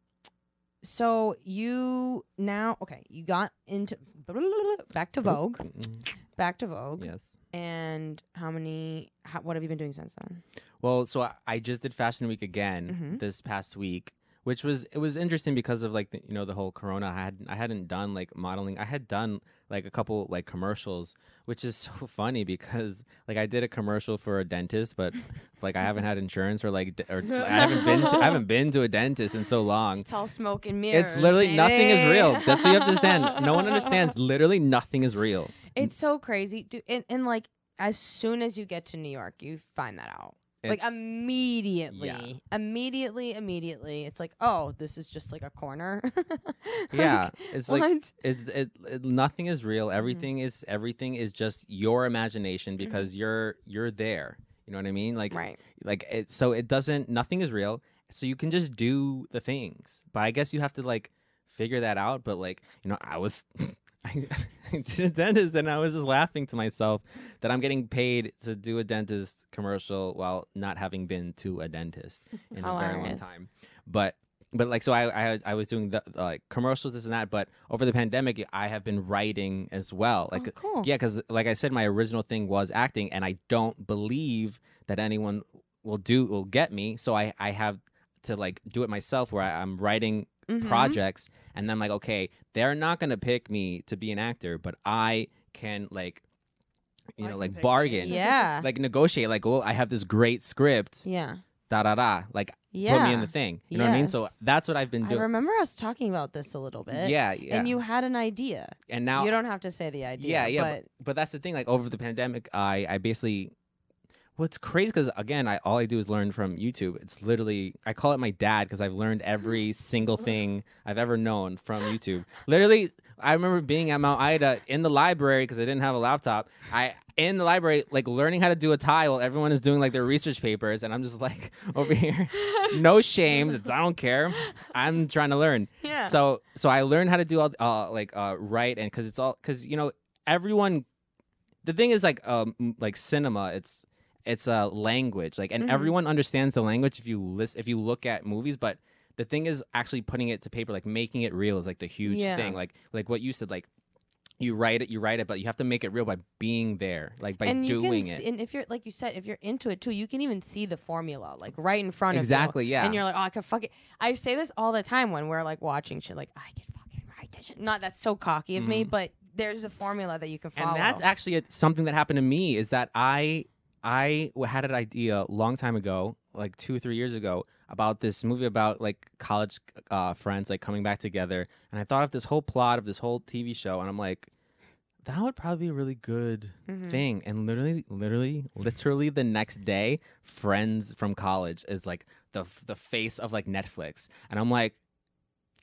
so you now okay, you got into [laughs] back to Vogue, Mm, back to Vogue. Yes. And how many how, what have you been doing since then? Well, so I, I just did Fashion Week again Mhm. this past week, which was it was interesting because of like the, you know the whole corona. I had I hadn't done like modeling. I had done like a couple like commercials, which is [laughs] so funny because like I did a commercial for a dentist, but [laughs] like I haven't had insurance or like or [laughs] I haven't been to, I haven't been to a dentist in so long. It's all smoke and mirrors. It's literally nothing is real. That's what you have to understand. No one understands. Literally nothing is real. It's so crazy, dude. And, and like, as soon as you get to New York, you find that out. Like It's- immediately, immediately, immediately. It's like, oh, this is just like a corner. [laughs] yeah, Like, it's what? like it's it, it nothing is real. Mm-hmm. Everything is everything is just your imagination mm-hmm. because you're you're there. You know what I mean? Like right. like it so it doesn't nothing is real. So you can just do the things. But I guess you have to like figure that out. But like, you know, I was [laughs] I, [laughs] I did a dentist and I was just laughing to myself that I'm getting paid to do a dentist commercial while not having been to a dentist [laughs] in a very long time. But but like so I I, I was doing the uh, like commercials this and that. But over the pandemic, I have been writing as well. Like oh, cool. yeah, because like I said, my original thing was acting, and I don't believe that anyone will do will get me. So I I have to like do it myself, where I, I'm writing Mhm. projects, and then like, okay, they're not gonna pick me to be an actor, but I can like, you I know, like pick me. bargain, Yeah. like negotiate. Like, oh, I have this great script, yeah. da da da. Like, Yeah. put me in the thing. You know what I mean? So that's what I've been doing I doing. remember us talking about this a little bit. yeah, yeah. And you had an idea. and now you don't have to say the idea. Yeah, yeah, But, but that's the thing. Like over the pandemic, I I basically what's crazy because again, I all I do is learn from YouTube. It's literally I call it my dad because I've learned every [laughs] single thing I've ever known from YouTube. Literally, I remember being at Mount Ida in the library because I didn't have a laptop. I in the library like learning how to do a tie while everyone is doing like their research papers, and I'm just like [laughs] over here, no shame. I don't care. I'm trying to learn. yeah. So so I learned how to do all uh like uh write and because it's all because you know everyone. The thing is like um like cinema. It's it's a language like and Mhm. everyone understands the language if you list if you look at movies but the thing is actually putting it to paper like making it real is like the huge Yeah. thing like like what you said like you write it you write it but you have to make it real by being there like by and you doing can it and if you're like you said, if you're into it too, you can even see the formula like right in front exactly of you. Exactly. Yeah And you're like, oh, I could fuck it. I say this all the time when we're like watching shit. Like, I could fucking write this shit. Not that's so cocky of me, Mhm. but there's a formula that you can follow. and that's actually a, something that happened to me is that i i had an idea a long time ago like two or three years ago about this movie about like college uh, friends like coming back together and i thought of this whole plot of this whole tv show and i'm like that would probably be a really good Mhm. thing and literally literally literally the next day friends from college is like the the face of like netflix and i'm like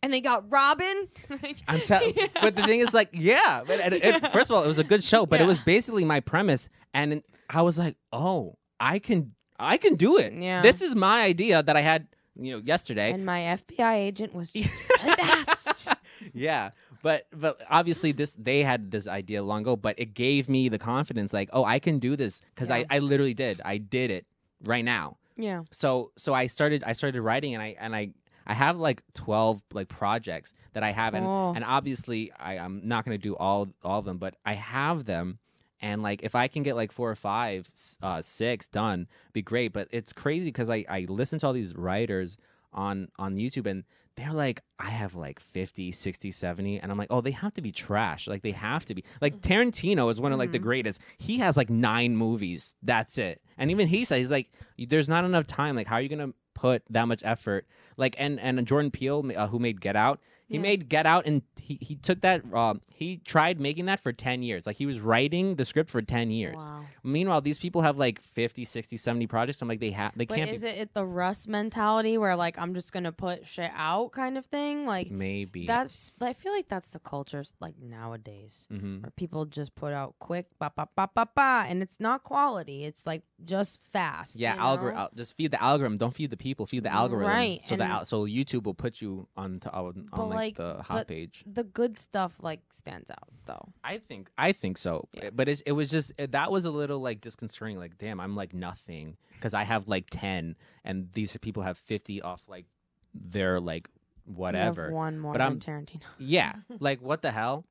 and they got Robin. [laughs] I'm telling, but the thing is, like, yeah. But it, it- first of all, it was a good show, but it was basically my premise, and I was like, oh, I can, I can do it. Yeah. This is my idea that I had, you know, yesterday. and my FBI agent was [laughs] just yeah, but but obviously this they had this idea long ago, but it gave me the confidence, like, oh, I can do this because Yeah. I I literally did. I did it right now. Yeah. so so I started I started writing and I and I I have like 12 like projects that I have and Oh. and obviously I I'm not going to do all all of them but I have them and like if I can get like 4 or five uh 6 done be great. But it's crazy cuz I I listen to all these writers on on YouTube and they're like I have like 50 60 70 and I'm like oh they have to be trash. Like they have to be. Like Tarantino is one of like the Mhm. greatest. He has like 9 movies. That's it. And even he said he's like there's not enough time. Like how are you going to put that much effort? Like and and Jordan Peele uh, who made Get Out he Yeah. made Get Out and he, he took that um he tried making that for 10 years like he was writing the script for 10 years Wow. meanwhile these people have like 50 60 70 projects i'm like they have they But can't is be it, it the Russ mentality where like I'm just gonna put shit out kind of thing? Like maybe that's I feel like that's the culture like nowadays. hmm Where people just put out quick ba ba ba ba ba and it's not quality. It's like just fast. yeah algorithm know? just feed the algorithm don't feed the people feed the algorithm Right, so the al- so youtube will put you on to, on like, the hot but- page The good stuff like stands out though. I think I think so, Yeah. Eh, but it's, it was just it, that was a little like disconcerting. Like, damn, I'm like nothing because I have like ten, and these people have fifty off like their like whatever. one more But than I'm- Tarantino. [laughs] Yeah, [laughs] like what the hell?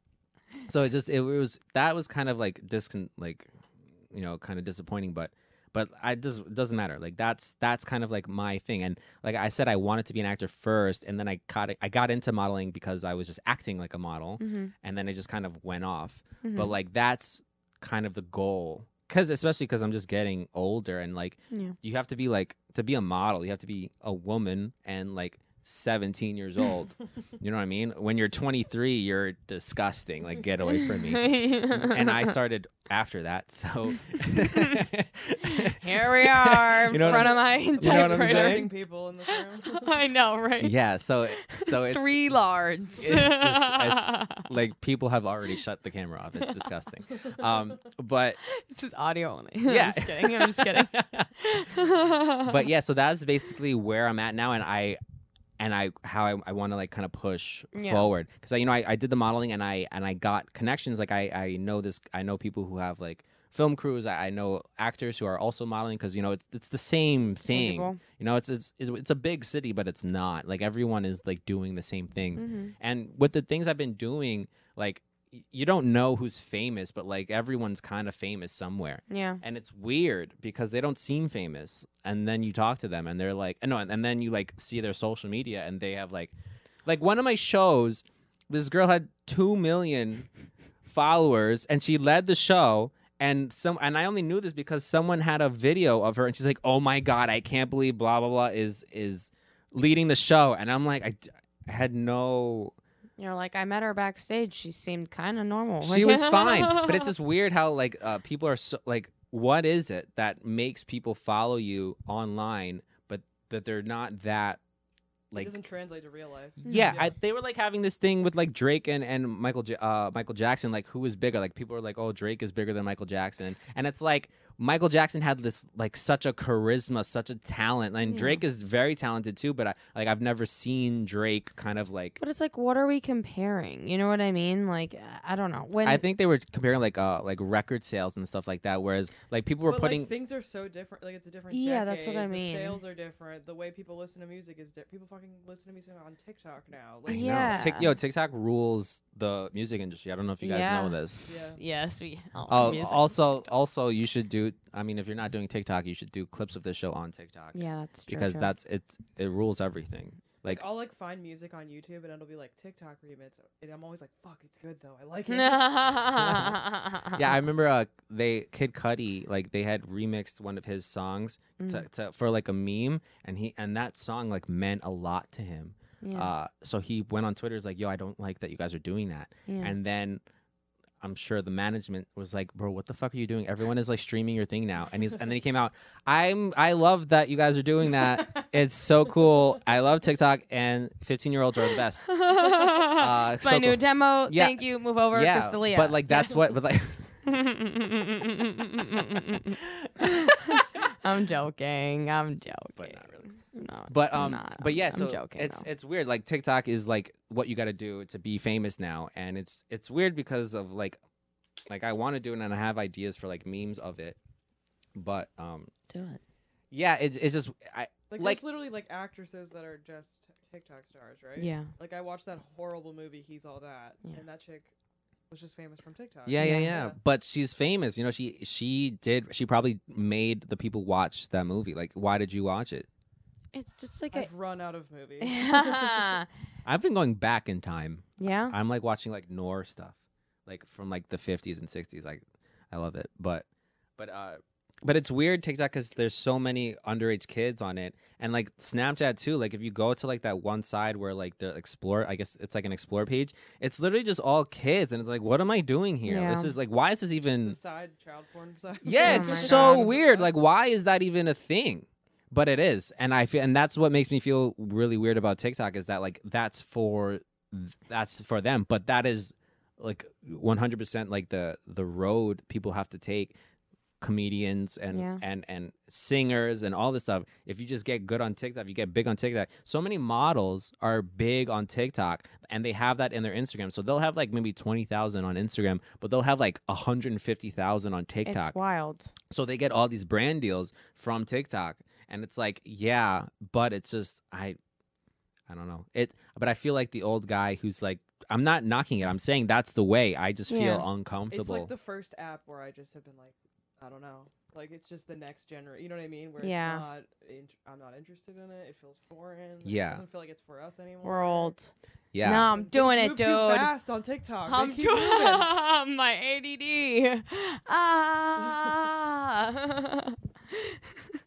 So it just it was that was kind of like discon like you know kind of disappointing, but but I just it doesn't matter. Like that's that's kind of like my thing. And like I said, I wanted to be an actor first, and then I got I got into modeling because I was just acting like a model, Mm-hmm. and then it just kind of went off. Mhm. But like that's kind of the goal, because especially because I'm just getting older, and like Yeah. you have to be like to be a model, you have to be a woman and like 17 years old. [laughs] you know what I mean? When you're 23, you're disgusting. Like get away from me. [laughs] and I started after that, so [laughs] Here we are in You know what front of I'm- my know what I'm saying? People in this room. I know, right? yeah, so so it's Three lards. it's, dis- it's like people have already shut the camera off. It's disgusting. Um, but this is audio only. Yeah. I'm just kidding. I'm just kidding. but yeah, so that's basically where I'm at now, and I and I how I, I want to like kind of push Yeah. forward because I you know I, I did the modeling and I and I got connections like I I know this I know people who have like film crews I, I know actors who are also modeling because you know it's, it's the same Same thing people. you know it's, it's it's it's a big city but it's not like everyone is like doing the same things Mhm. and with the things I've been doing like you don't know who's famous but like everyone's kind of famous somewhere Yeah. and it's weird because they don't seem famous and then you talk to them and they're like uh, no and, and then you like see their social media and they have like like one of my shows this girl had 2 million [laughs] followers and she led the show and some and I only knew this because someone had a video of her and she's like oh my god I can't believe blah blah blah is is leading the show and I'm like I had no You're like, I met her backstage. She seemed kind of normal. she was [laughs] fine but it's just weird how like uh, people are so like what is it that makes people follow you online but that they're not that like it like doesn't translate to real life. yeah, Yeah. I, they were like having this thing with like Drake and and Michael J- uh, Michael Jackson like who is bigger like people are like oh Drake is bigger than Michael Jackson and it's like Michael Jackson had this like such a charisma such a talent and Yeah. Drake is very talented too but I, like I've never seen Drake kind of like But it's like, what are we comparing? You know what I mean? Like, I don't know. When I think they were comparing like uh like record sales and stuff like that whereas like people were but, putting like, things are so different. Like it's a different. Yeah, that's what I mean. The sales are different. The way people listen to music is different. People fucking listen to music on TikTok now. Like, No. Yeah. Yo, TikTok rules the music industry. I don't know if you guys Yeah. know this. Yeah. yes, we. Oh, music also, also, you should do. I mean, if you're not doing TikTok, you should do clips of this show on TikTok yeah, that's true. because true. that's it's it rules everything. Like, Like I'll like find music on YouTube and it'll be like TikTok remix, and I'm always like, "Fuck, it's good though. I like it." [laughs] yeah, I remember uh, they Kid Cudi like they had remixed one of his songs to, Mm. to for like a meme, and he and that song like meant a lot to him. yeah, Uh, so he went on Twitter, was like, "Yo, I don't like that you guys are doing that." yeah. And then I'm sure the management was like, "Bro, what the fuck are you doing? Everyone is like streaming your thing now." And he's and then he came out, "I'm I love that you guys are doing that. [laughs] it's so cool. I love TikTok and 15 year olds are the best." [laughs] Uh, it's my so new cool. demo. Yeah. Thank you. Move over, yeah, Crystalia. but like that's what. But like, [laughs] I'm joking. I'm joking. But not really. No, but um, not. but yeah, I'm so joking, it's though. it's weird. Like TikTok is like what you got to do to be famous now, and it's it's weird because of like, like I want to do it and I have ideas for like memes of it, but um, do it. yeah, it's it's just I Like, Like- there's literally like actresses that are just TikTok stars, right? Yeah. Like I watched that horrible movie, He's All That, Yeah. and that chick was just famous from TikTok. Yeah, yeah, Yeah. yeah, But she's famous. You know, she she did she probably made the people watch that movie. Like, why did you watch it? It's just like I've run out of movies. yeah. [laughs] [laughs] I've been going back in time. Yeah. I'm like watching like Noir stuff, like from like the 50s and 60s. Like, I love it. But, but uh, but it's weird TikTok because there's so many underage kids on it, and like Snapchat too. Like, if you go to like that one side where like the explore, I guess it's like an explore page. It's literally just all kids, and it's like, what am I doing here? This is like, why is this even? the side child porn side. Yeah, Oh it's my so God. weird. Like, why is that even a thing? But it is, and I feel, and that's what makes me feel really weird about TikTok is that like that's for that's for them, but that is like 100 percent like the the road people have to take. Comedians and Yeah. and and singers and all this stuff. If you just get good on TikTok, if you get big on TikTok. So many models are big on TikTok, and they have that in their Instagram. So they'll have like maybe twenty thousand on Instagram, but they'll have like hundred and fifty thousand on TikTok. It's wild. So they get all these brand deals from TikTok, and it's like, yeah, but it's just I, I don't know it. But I feel like the old guy who's like, I'm not knocking it. I'm saying that's the way. I just feel Yeah. It's like the first app where I just have been like, I don't know. Like it's just the next generation. You know what I mean? Where Yeah. it's not. In- I'm not interested in it. It feels foreign. Yeah. It doesn't feel like it's for us anymore. We're old. Yeah. No, I'm doing it, move dude. Too fast on TikTok. I'm doing moving. [laughs] my ADD. [laughs] Ah. [laughs]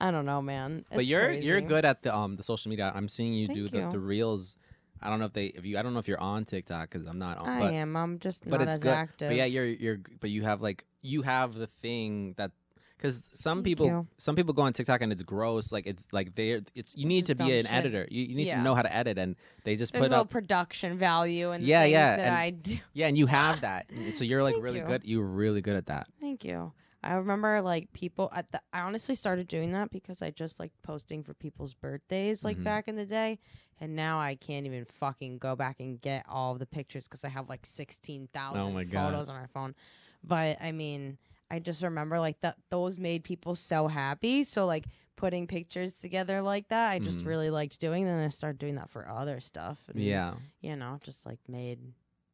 I don't know, man. but you're you're good at the um the social media. I'm seeing you do the, you. the reels. I don't know if they if you I don't know if you're on TikTok because I'm not on. I but, am. I'm just but not it's as good. active. But yeah, you're you're but you have like you have the thing that because some Thank people you. some people go on TikTok and it's gross. Like it's like they it's you need Just to be an shit. editor. You, you need Yeah. to know how to edit and they just There's put no up production value the Yeah, things yeah, that and- I do. yeah, and you have [laughs] that. So you're like Thank really you. good. You're really good at that. Thank you. I remember like people at the I honestly started doing that because I just like posting for people's birthdays like Mhm. back in the day. And now I can't even fucking go back and get all the pictures because I have like 16,000 Oh my God. photos on my phone. But I mean, I just remember like that those made people so happy. So like putting pictures together like that, I just Mhm. really liked doing. Then I started doing that for other stuff. and, Yeah. You know, just like made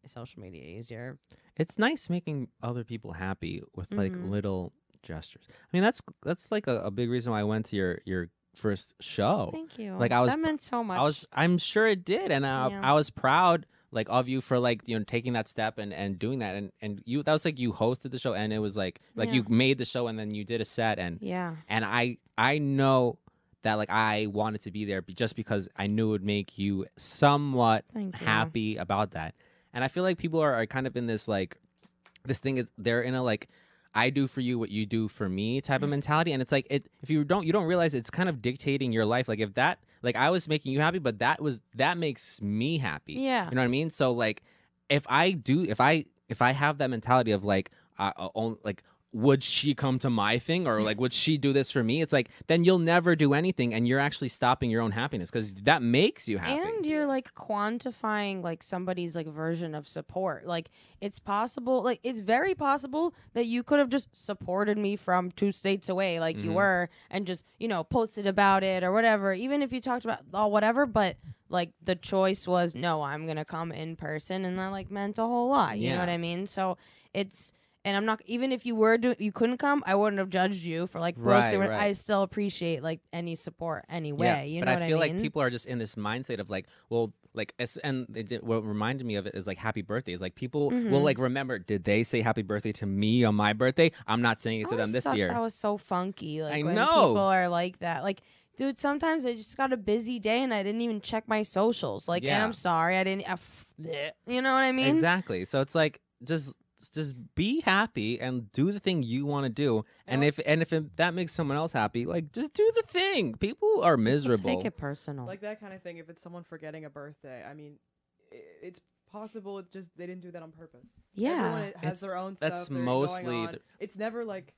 social media easier. It's nice making other people happy with like Mhm. little gestures. I mean, that's that's like a, a big reason why I went to your your first show. Thank you. Like, I was that meant so much. I was I'm sure it did and I, Yeah. I was proud like of you for like you know taking that step and and doing that and and you that was like you hosted the show and it was like like Yeah. you made the show and then you did a set and yeah. and I I know that like I wanted to be there just because I knew it would make you somewhat you. happy about that. And I feel like people are, are kind of in this like this thing is they're in a like I do for you what you do for me type of mentality and it's like it if you don't you don't realize it's kind of dictating your life like if that like I was making you happy but that was that makes me happy. Yeah. You know what I mean? So like, if I do, if I if I have that mentality of like, uh, uh, on- like, would she come to my thing or like would she do this for me? It's like then you'll never do anything, and you're actually stopping your own happiness because that makes you happy. And you're like quantifying like somebody's like version of support. Like it's possible, like it's very possible that you could have just supported me from two states away, like you Mhm. were, and just you know posted about it or whatever. Even if you talked about oh whatever, but like the choice was no, I'm gonna come in person, and that like meant a whole lot. You know what I mean? So it's. And I'm not even if you were do you couldn't come, I wouldn't have judged you for like posting. Right, it. right. I still appreciate like any support anyway. you but I feel I mean? like people are just in this mindset of like, well, like, and did, what reminded me of it is like happy birthdays. Like people will Mhm. like remember, did they say happy birthday to me on my birthday? I'm not saying it I to them this year. That was so funky. Like I when know. people are like that. Like, dude, sometimes I just got a busy day and I didn't even check my socials. Like, and I'm sorry, I didn't. I f- you know what I mean? Exactly. So it's like just just be happy and do the thing you want to do. And Yep. if and if it, that makes someone else happy, like just do the thing. People are People miserable. Take it personal. Like that kind of thing. If it's someone forgetting a birthday, I mean, i- it's possible. It just they didn't do that on purpose. Yeah. Everyone has It's- their own that's stuff. they're going mostly on. the- It's never like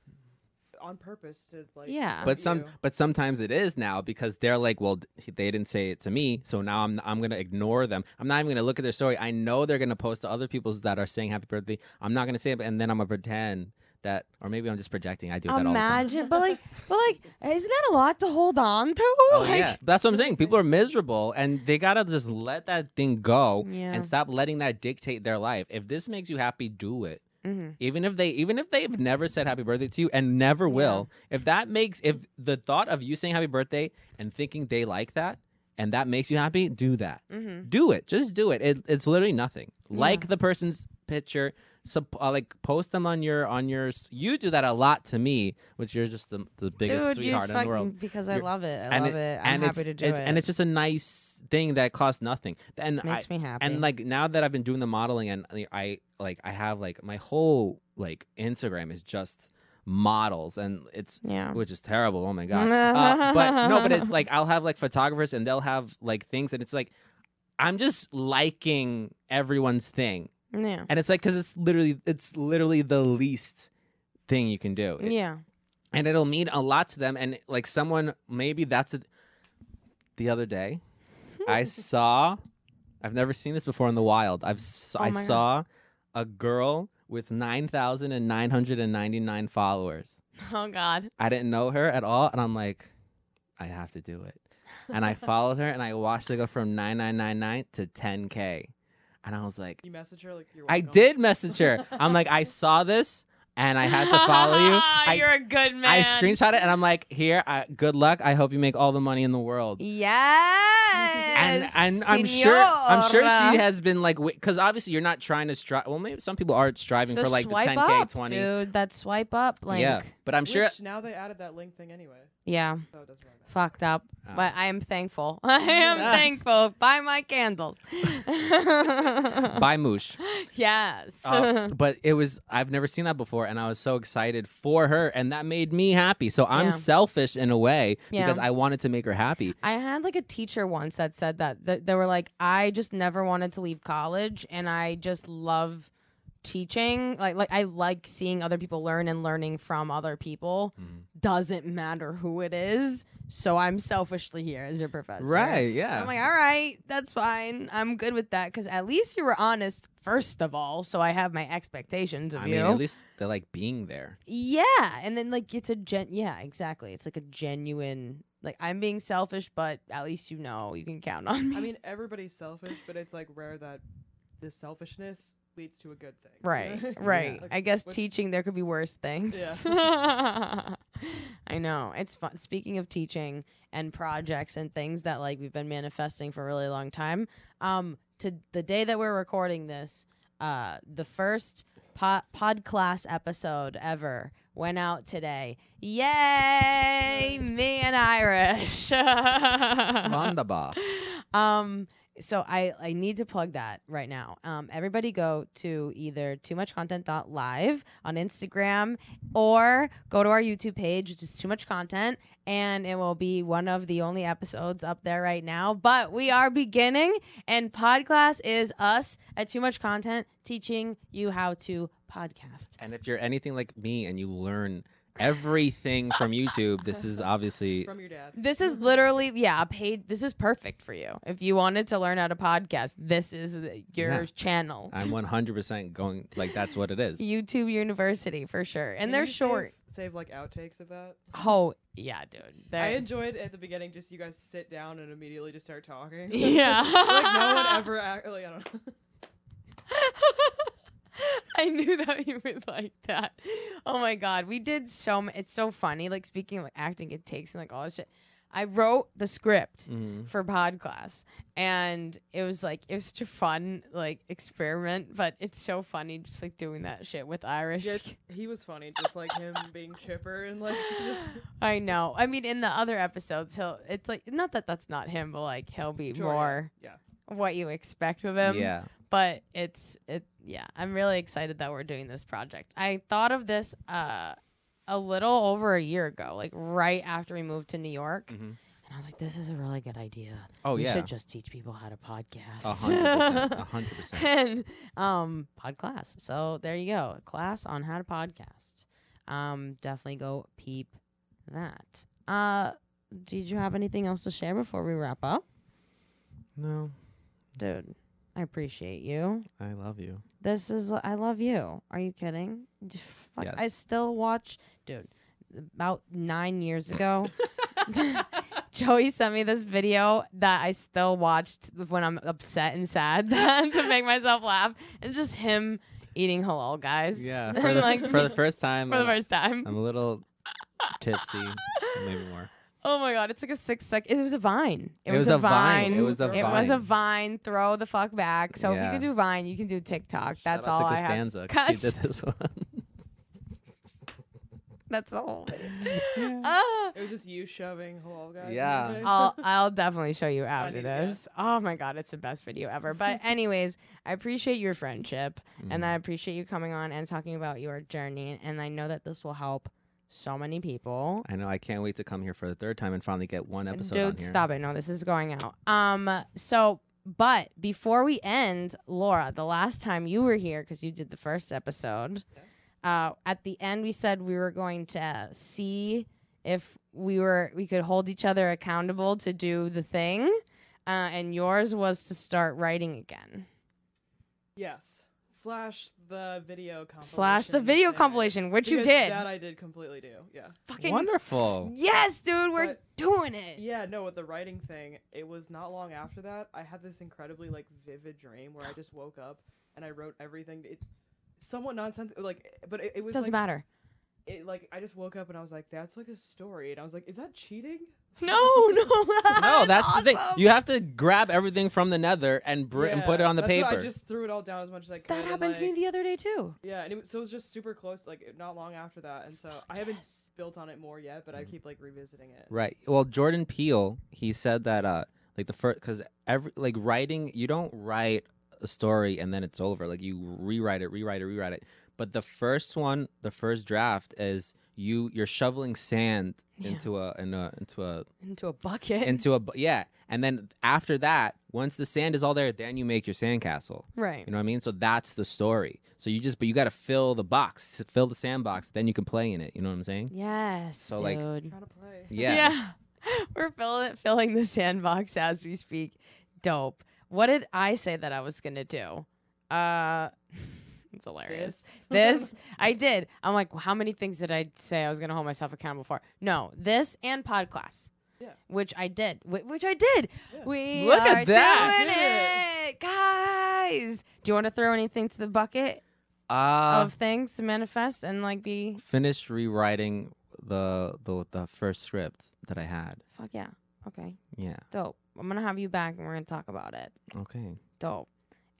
on purpose to like. Yeah. but some you. but sometimes it is now because they're like, well, they didn't say it to me, so now I'm I'm gonna ignore them. I'm not even gonna look at their story. I know they're gonna post to other people's that are saying happy birthday. I'm not gonna say it, and then I'm gonna pretend that, or maybe I'm just projecting. I do that all the time. Imagine, but like, [laughs] but like, isn't that a lot to hold on to? Oh, [laughs] like, yeah, that's what I'm saying. People are miserable, and they gotta just let that thing go Yeah. and stop letting that dictate their life. If this makes you happy, do it. Mhm. Even if they, even if they've never said happy birthday to you and never will, if that makes, if the thought of you saying happy birthday and thinking they like that and that makes you happy, do that. Mhm. Do it. Just do it. it it's literally nothing. Yeah. Like the person's picture. Sup, uh, like post them on your on your. You do that a lot to me, which you're just the, the biggest Dude, sweetheart in the fucking world because I You're- love it. I love it- it. I'm and happy to do it. And it's just a nice thing that costs nothing. And I, makes me happy. and like now that I've been doing the modeling and I- I like I have like my whole like Instagram is just models and it's yeah. which is terrible. Oh my [laughs] god. uh, but no, but it's like I'll have like photographers and they'll have like things and it's like I'm just liking everyone's thing. Yeah. And it's like cuz it's literally it's literally the least thing you can do. It- Yeah. and it'll mean a lot to them and like someone maybe that's a, the other day hmm. i saw i've never seen this before in the wild i've Oh I my God. saw a girl with 9999 followers Oh God. i didn't know her at all and i'm like i have to do it and i [laughs] followed her and i watched it go from 9999 to 10k and i was like You her like. I did message her. [laughs] I'm like, I saw this. and I had to follow you. [laughs] I, You're a good man. I screenshot it and I'm like, here, I, good luck. I hope you make all the money in the world. And Yes. and I'm sure I'm sure she has been like because obviously you're not trying to strive. Well, maybe some people are striving So for like the 10k, up, 20. dude. That swipe up link. Yeah, but I'm sure. Which now they added that link thing anyway, Yeah. so it doesn't really matter. Fucked up. Ah. But I am thankful. [laughs] I am Ah. thankful. Buy my candles. [laughs] Buy moosh. [laughs] yes. Uh, but it was I've never seen that before, and I was so excited for her, and that made me happy. So I'm Yeah. selfish in a way Yeah. because I wanted to make her happy. I had like a teacher once that said that. Th- They were like, I just never wanted to leave college and I just love teaching. Like like I like seeing other people learn and learning from other people. Mhm. Doesn't matter who it is. So I'm selfishly here as your professor. Right? Yeah. I'm like, all right, that's fine. I'm good with that because at least you were honest first of all. So I have my expectations of I you. mean, at least they're like being there. Yeah, and then like it's a gen. Yeah, exactly. It's like a genuine. Like I'm being selfish, but at least you know you can count on me. I mean, everybody's selfish, but it's like rare that this selfishness leads to a good thing. right, [laughs] right. Like, I guess which- teaching there could be worse things. [laughs] I know it's fun. Speaking of teaching and projects and things that like we've been manifesting for a really long time. Um, to the day that we're recording this, uh, the first pod, pod class episode ever went out today. Yay! Me and Irish. Wunderbar. [laughs] um so I, I need to plug that right now. Um, everybody go to either too much content live on Instagram or go to our YouTube page, which is too much content, and it will be one of the only episodes up there right now. But we are beginning, and Podclass is us at too much content teaching you how to podcast. And if you're anything like me and you learn everything from YouTube, this is obviously [laughs] From your dad. This is mm-hmm. literally, yeah, paid. This is perfect for you. If you wanted to learn how to podcast, this is the- your Yeah. channel. I'm [laughs] 100% going like that's what it is. YouTube University for sure, and Can they're you save- short. Save, like outtakes of that. Oh yeah, dude. I They're, enjoyed at the beginning just you guys sit down and immediately just start talking. [laughs] yeah. like no one ever act, like I don't know. [laughs] I knew that you would like that. Oh my god, we did so. m- It's so funny. Like speaking of like acting, it takes and like all this shit. I wrote the script Mhm. for pod class and it was like it was such a fun like experiment but it's so funny just like doing that shit with irish Yeah, he was funny, just like him [laughs] being chipper and like [laughs] just i know i mean in the other episodes he'll it's like not that that's not him but like he'll be Sure, yeah, more yeah. What you expect of him yeah. but it's it yeah i'm really excited that we're doing this project i thought of this uh a little over a year ago like right after we moved to new york Mhm. and i was like this is a really good idea Oh we yeah. should just teach people how to podcast A hundred percent. A hundred [laughs] percent. and um pod class so there you go class on how to podcast um definitely go peep that uh did you have anything else to share before we wrap up No, dude i appreciate you I love you. this is i love you are you kidding Fuck, i still watch dude about nine years ago [laughs] [laughs] Joey sent me this video that I still watched when I'm upset and sad [laughs] to make myself laugh, and just him eating halal, guys. Yeah. For the, like for the first time, for the first time. I'm a little tipsy, maybe more. Oh my god, it's like a six second. It was a vine. It, It was a Vine. It was a vine. It was a Vine. vine. Throw the fuck back. So if you can do Vine, you can do TikTok. That's Shout out all to I have. Costanza, 'cause she [laughs] did this one. [laughs] That's all. Ah. It was just you shoving halal guys. Yeah. I'll [laughs] I'll definitely show you after Funny, yeah. this. Oh my god, it's the best video ever. But anyways, I appreciate your friendship and I appreciate you coming on and talking about your journey and I know that this will help so many people. I know. I can't wait to come here for the third time and finally get one episode on Dude, here. stop it. No, this is going out. Um so but before we end, Laura, the last time you were here cuz you did the first episode, uh at the end we said we were going to see if we were we could hold each other accountable to do the thing. Uh, and yours was to start writing again. yes. Slash the video compilation. Slash the video thing. compilation, which you Because did. That I did completely do. Yeah. Fucking Wonderful. yes, dude, we're But- doing it. Yeah, no, with the writing thing, it was not long after that. I had this incredibly like vivid dream where I just woke up and I wrote everything. It's somewhat nonsensical. Like, but it, it was Doesn't like, matter. it, like I just woke up and I was like, that's like a story, and I was like, is that cheating? No, [laughs] no, no, that's the thing. You have to grab everything from the nether and br- and put it on the that's what paper. I just threw it all down as much as I could. That and, happened to me the other day too. Yeah, and it so it was just super close, like not long after that, and so I haven't built on it more yet, but I keep like revisiting it. Right. Well, Jordan Peele, he said that uh like the first cuz every like writing, you don't write a story and then it's over. Like you rewrite it, rewrite it, rewrite it. But the first one, the first draft is you you're shoveling sand Yeah. into a in a into a Into a bucket. into a bu- yeah. And then after that, once the sand is all there, then you make your sandcastle. right. You know what I mean? So that's the story. So you just but you got to fill the box, fill the sandbox, then you can play in it. You know what I'm saying? Yes, So, dude. like- I'm to play. Yeah. [laughs] We're filling filling the sandbox as we speak. Dope. What did I say that I was gonna do? Uh [laughs] it's hilarious. This [laughs] [laughs] I did. I'm like, well, how many things did I say I was gonna hold myself accountable for? No, this and pod class. Yeah. Which I did. Wh- Which I did. Yeah. We Look are at that. doing it, guys. Do you want to throw anything to the bucket Uh of things to manifest and like be? finished rewriting the the the first script that I had. Fuck yeah. Okay. Yeah. Dope. I'm gonna have you back and we're gonna talk about it. Okay. Dope.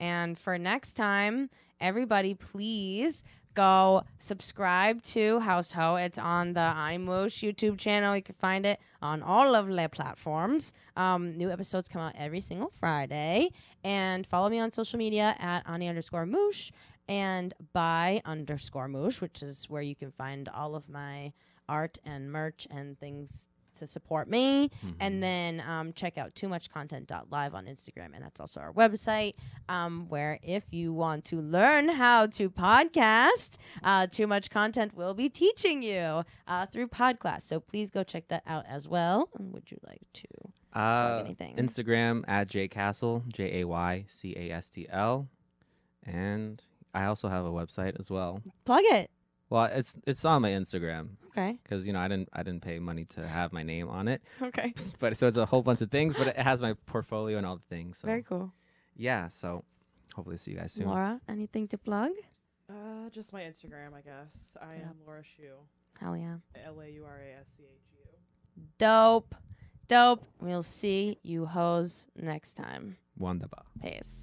And for next time, everybody, please go subscribe to House Ho. It's on the Animush YouTube channel. You can find it on all of the platforms. Um, new episodes come out every single Friday. And follow me on social media at Ani underscore Moosh and by underscore Moosh, which is where you can find all of my art and merch and things to support me. Mm-hmm. And then um, check out too much content.live on Instagram. And that's also our website, um, where if you want to learn how to podcast, uh, too much content will be teaching you uh, through Podcast. So please go check that out as well. And would you like to? Uh, anything. Instagram at jcastle, J A Y C A S T L, and I also have a website as well. Plug it. Well, it's it's on my Instagram Okay. because you know I didn't I didn't pay money to have my name on it, [laughs] Okay. [laughs] but so it's a whole bunch of things, but it has my portfolio and all the things. So Very cool. yeah, so hopefully see you guys soon. Laura, anything to plug? Uh, just my Instagram, I guess. I Yeah. am Laura Schu. Hell yeah. L A U R A S C H U. Dope. Dope. We'll see you hoes next time. Wonderful. Peace.